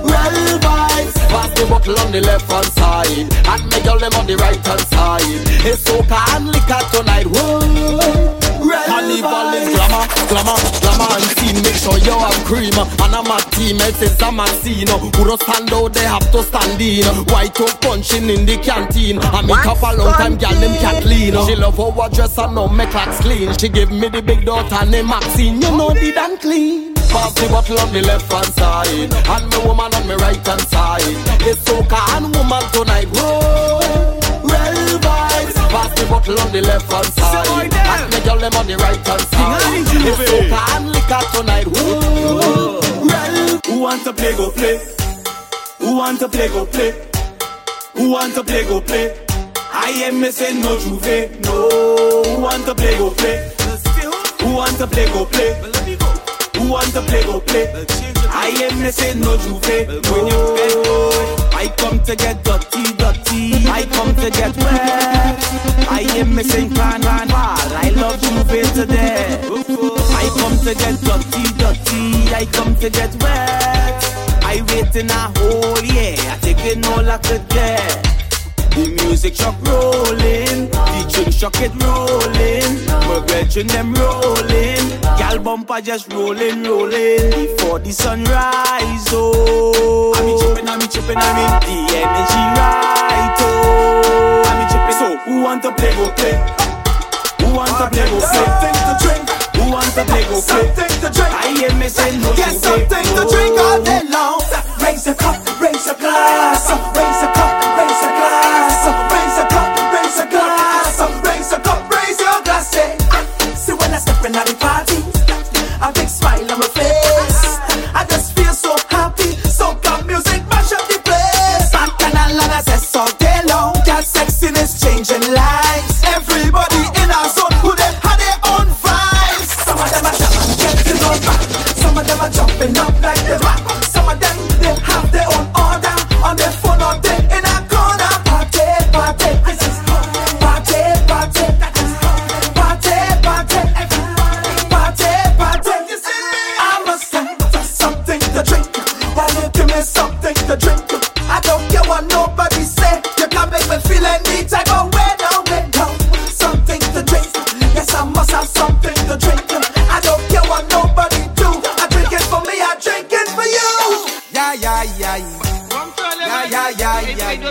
real vibes. Pass the bottle on the left hand side, and me girl them on the right hand side. It's soca and liquor tonight. Whoa, real vibes. Carnival glamour, glamour yo have cream And I'm a teammate says I'm a scene Who don't stand out they have to stand in. White out punching in the canteen. I make up a long time girl named Kathleen She love how I dress and now make clocks clean. She give me the big daughter named Maxine. You know the damn clean. Pass the bottle on the left hand side. And my woman on me right hand side. It's soca and woman tonight, whoa the bottle on the left hand side. Ask me girl them on the right hand side. If It's soca and liquor tonight. who? who want to play go play? Who want to play go play? Who want to play go play? I am missing no J'ouvert, no. Who want to play go play? Who want to play go play? Who want to play go play? I am missing no J'ouvert. When you play. I come to get dirty, dirty. I come to get wet. I am missing pan, pan, pan. I love J'ouvert to death. I come to get dirty, dirty. I come to get wet. I wait in a hole, yeah. I take it all I could get. The music truck rolling, the drink truck it rolling. My brethren them rolling, gal bumper just rolling, rolling. Before the sunrise, oh. I be chipping, I be chipping, I mean the energy right, oh. I be chipping. So who want to play, go play. Who want to play, go play. Something to drink. Who want to play, go play. Something to drink. I hear me say no, Get something to drink all day long. Raise a cup, raise a glass, raise a cup, changing. Everybody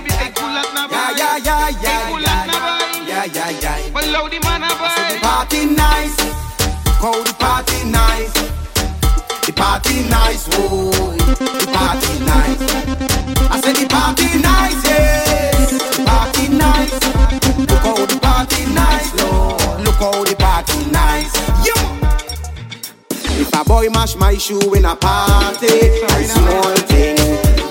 yeah, yeah. Yeah, yeah, yeah, yeah, yeah. Yeah, yeah, yeah. Below the man I said the party nice. Call the party nice. The party nice, oh, the party nice. I said the party nice, yes. The party nice. Look how the party nice, Lord. Look how the party nice. Yo. If a boy mash my shoe in a party, I small thing.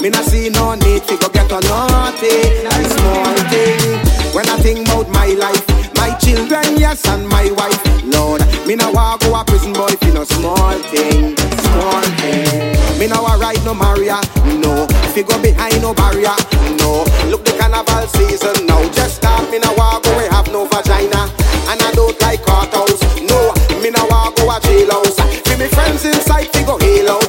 Me not see no need to go get a naughty, I small thing. When I think about my life, my children, yes, and my wife, Lord, me now walk go a prison boy for no small thing, small thing. Me now a ride no Maria, no. If you go behind no barrier, no. Look the carnival season now, just start. Me now walk go we have no vagina, and I don't like cartels, no. Me now walk go a jailhouse. For me friends inside, fi go heal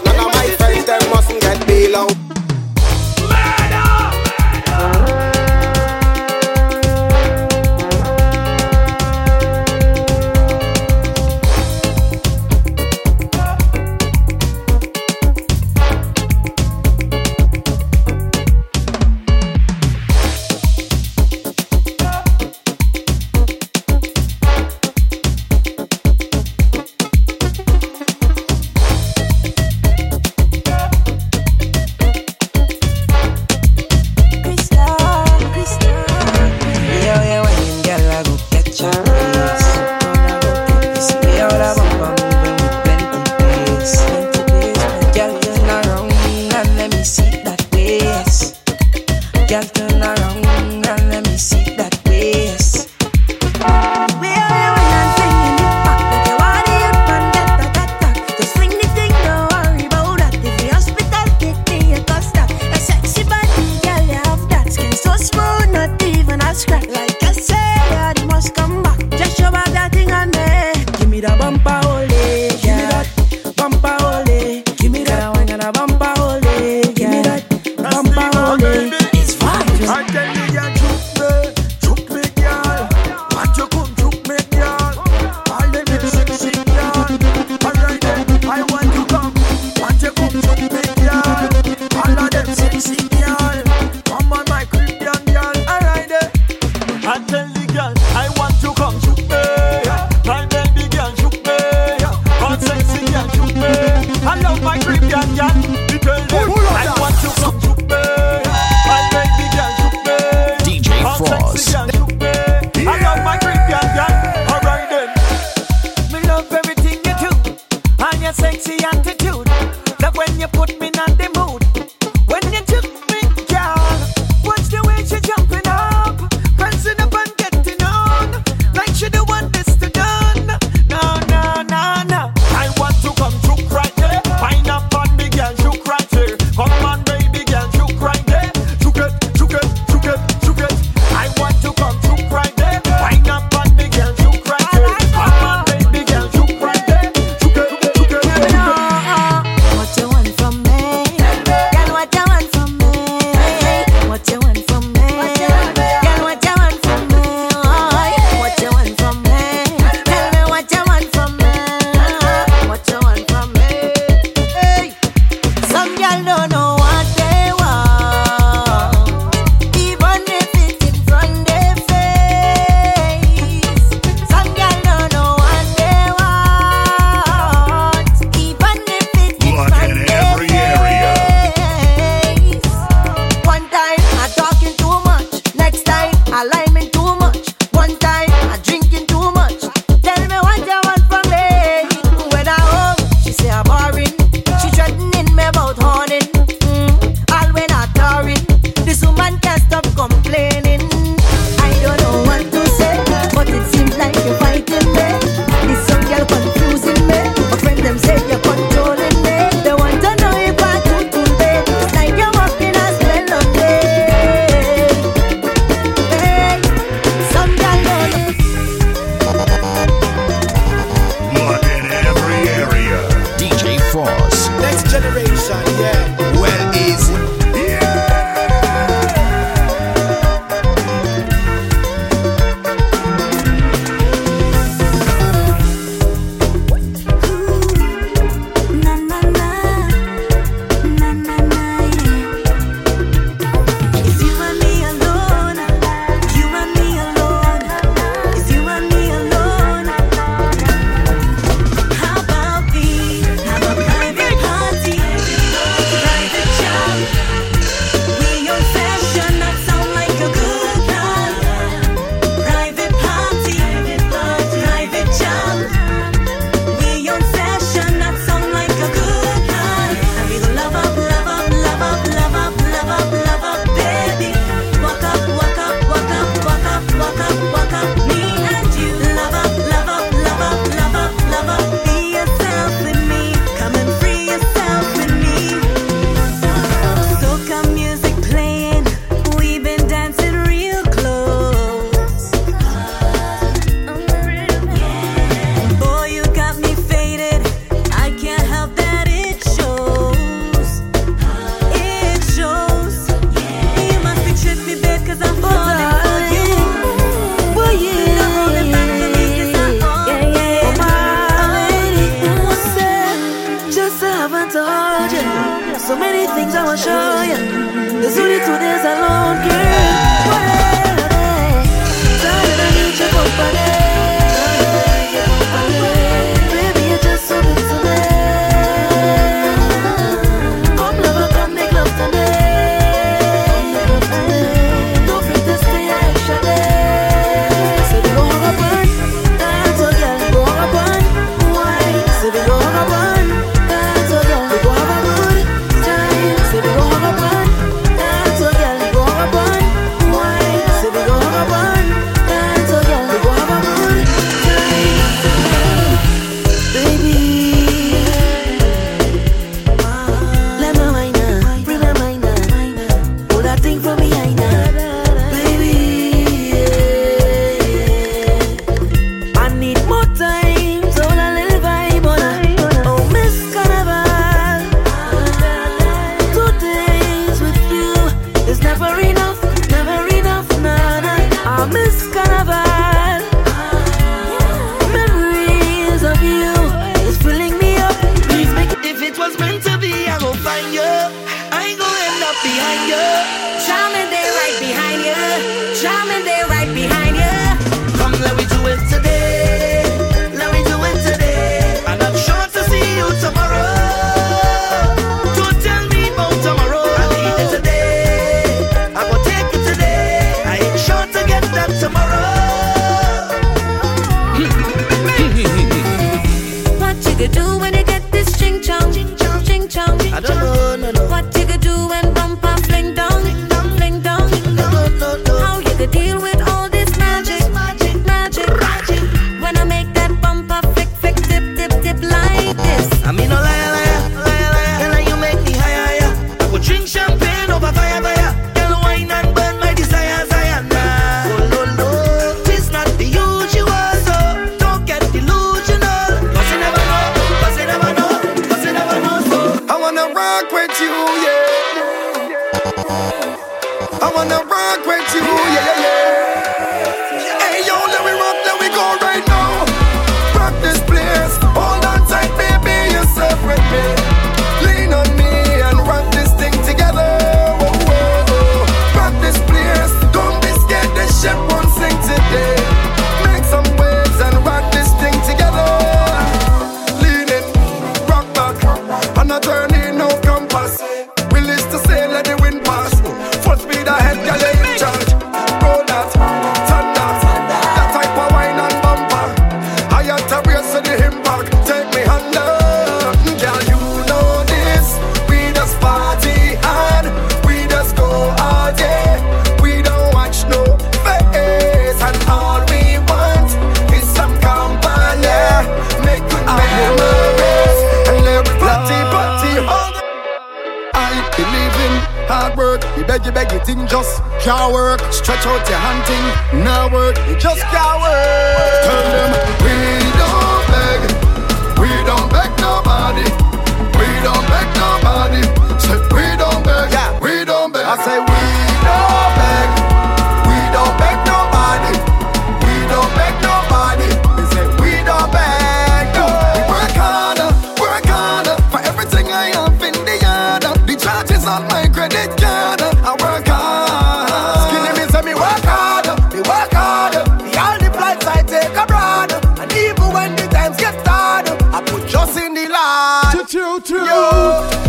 On my credit card. I work hard. Skinny me say me work hard. Me work hard. The all the flights I take abroad. And even when the times get hard, I put just in the line. Choo choo choo. Yo.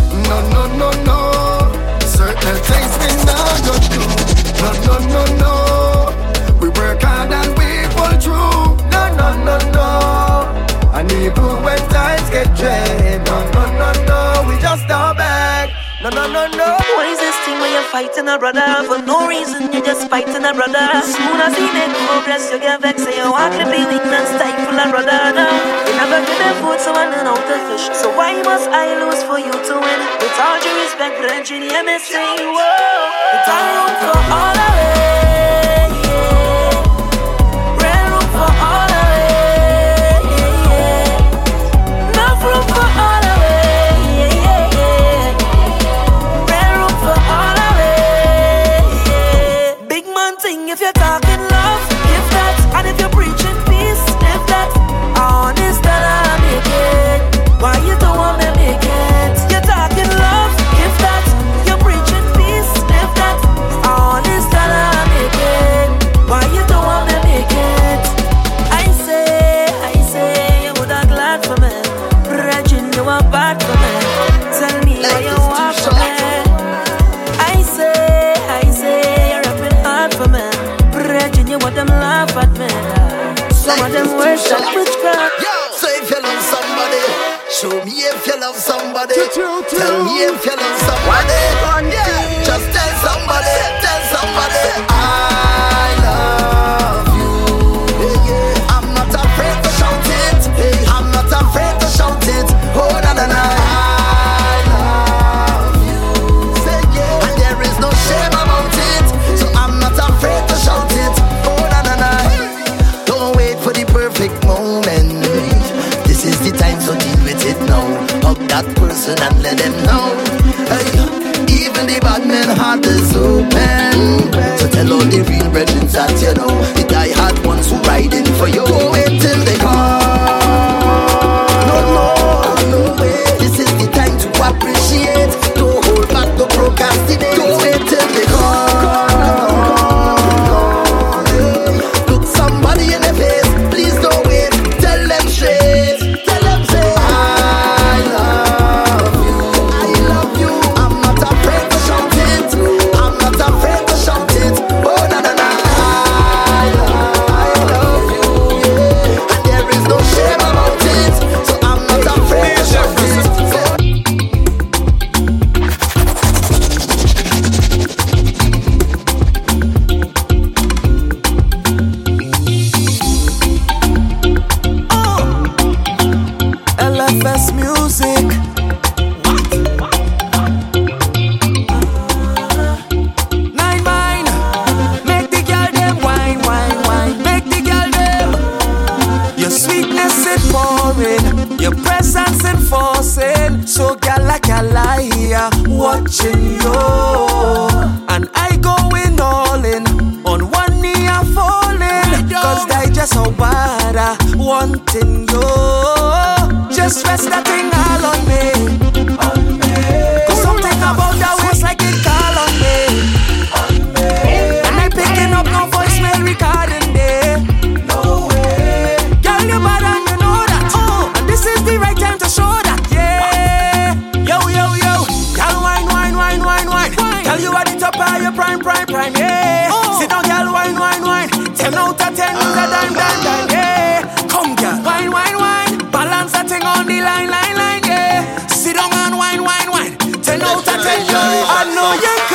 fighting a brother for no reason. You're just fighting a brother. Soon as he make more bless, you get vexed. Say you walk to be weak and stifle a brother. You never give them food, so I learn how to fish. So why must I lose for you to win? With all due respect, Brendan, you hear me say, whoa, it's all for all of it. love somebody. Tell me if you love somebody. Yeah, just tell somebody, tell somebody. that person and let them know. Hey, even the bad men heart is open. So tell all the real brethren that you know. The die hard ones who riding for you. Wait till 10 out I know you.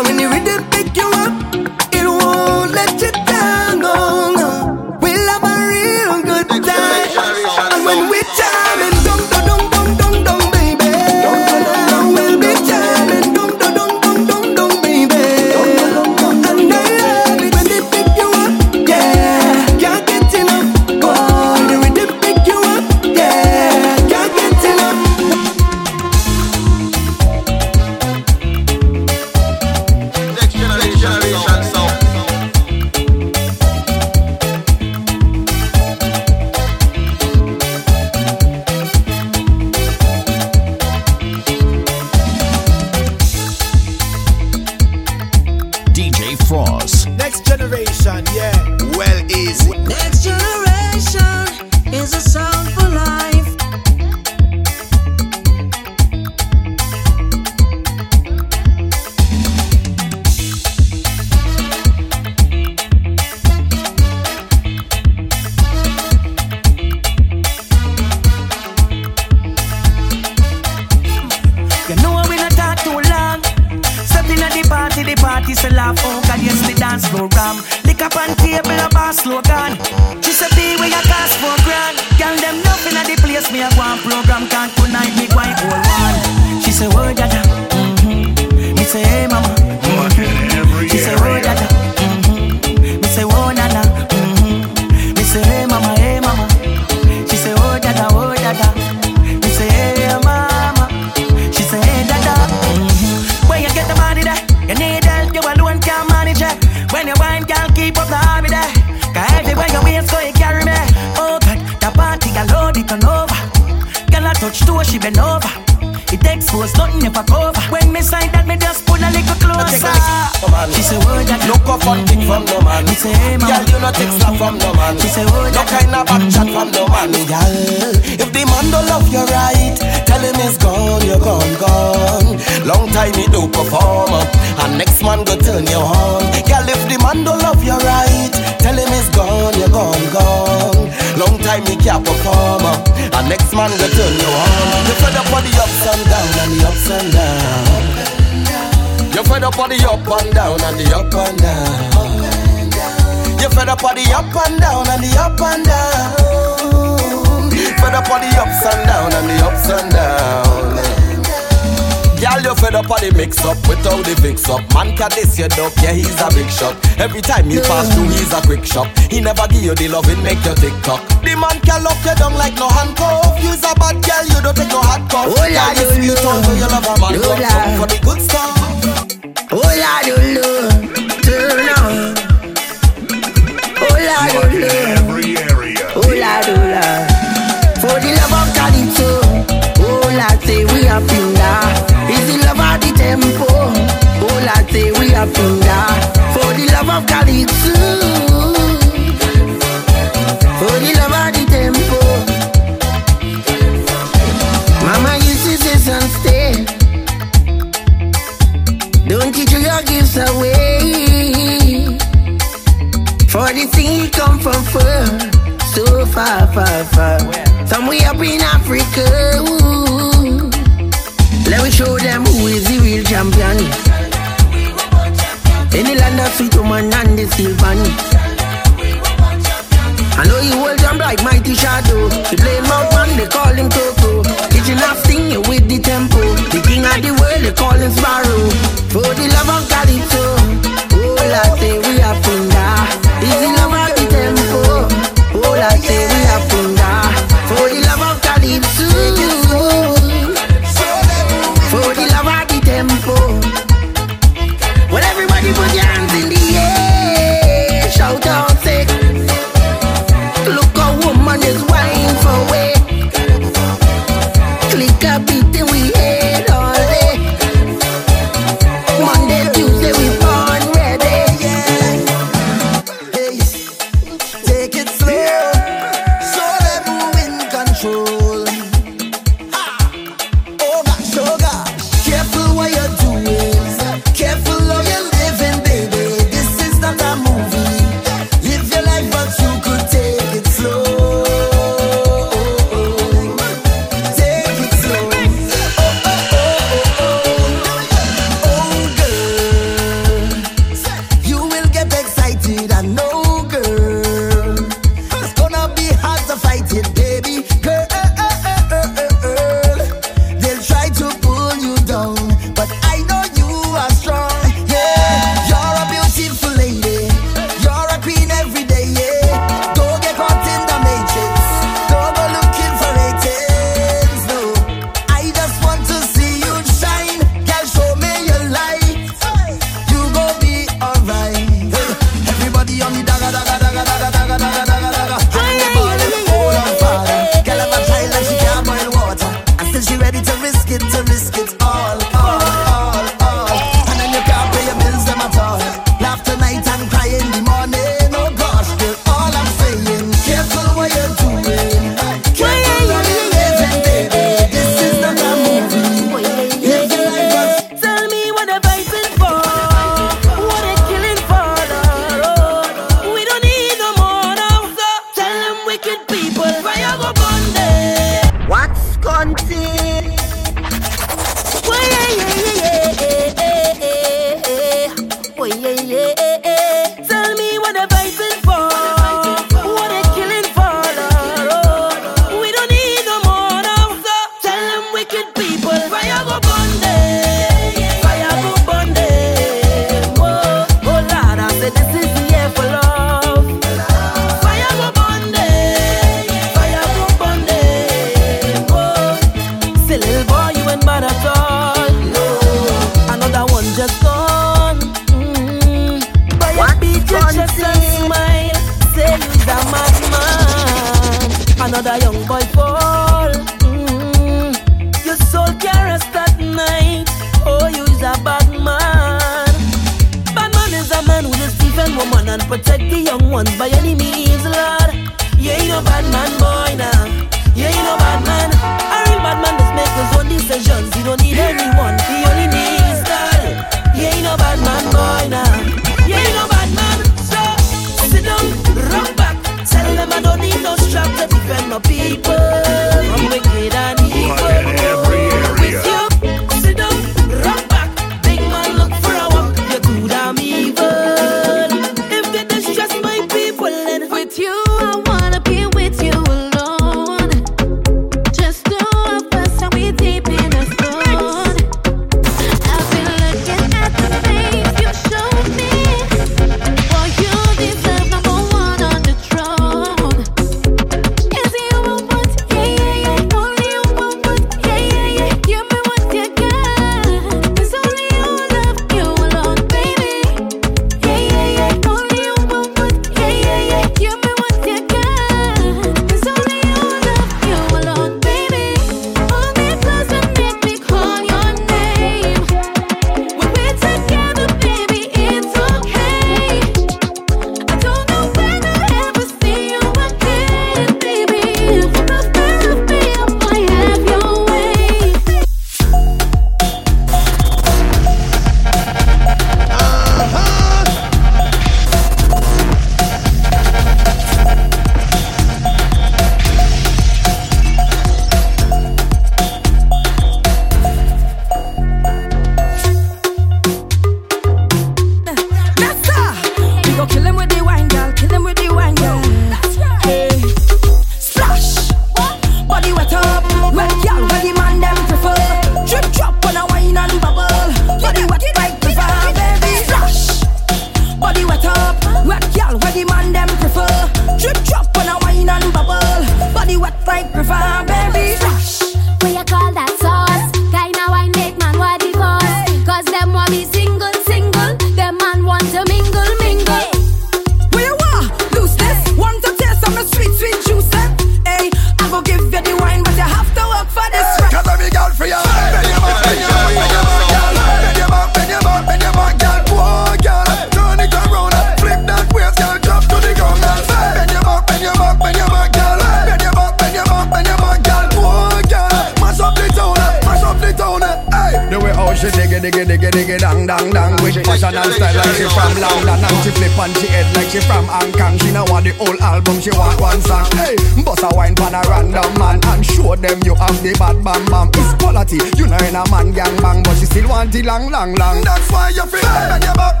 long, long, long. That's why you feel hey. you're back.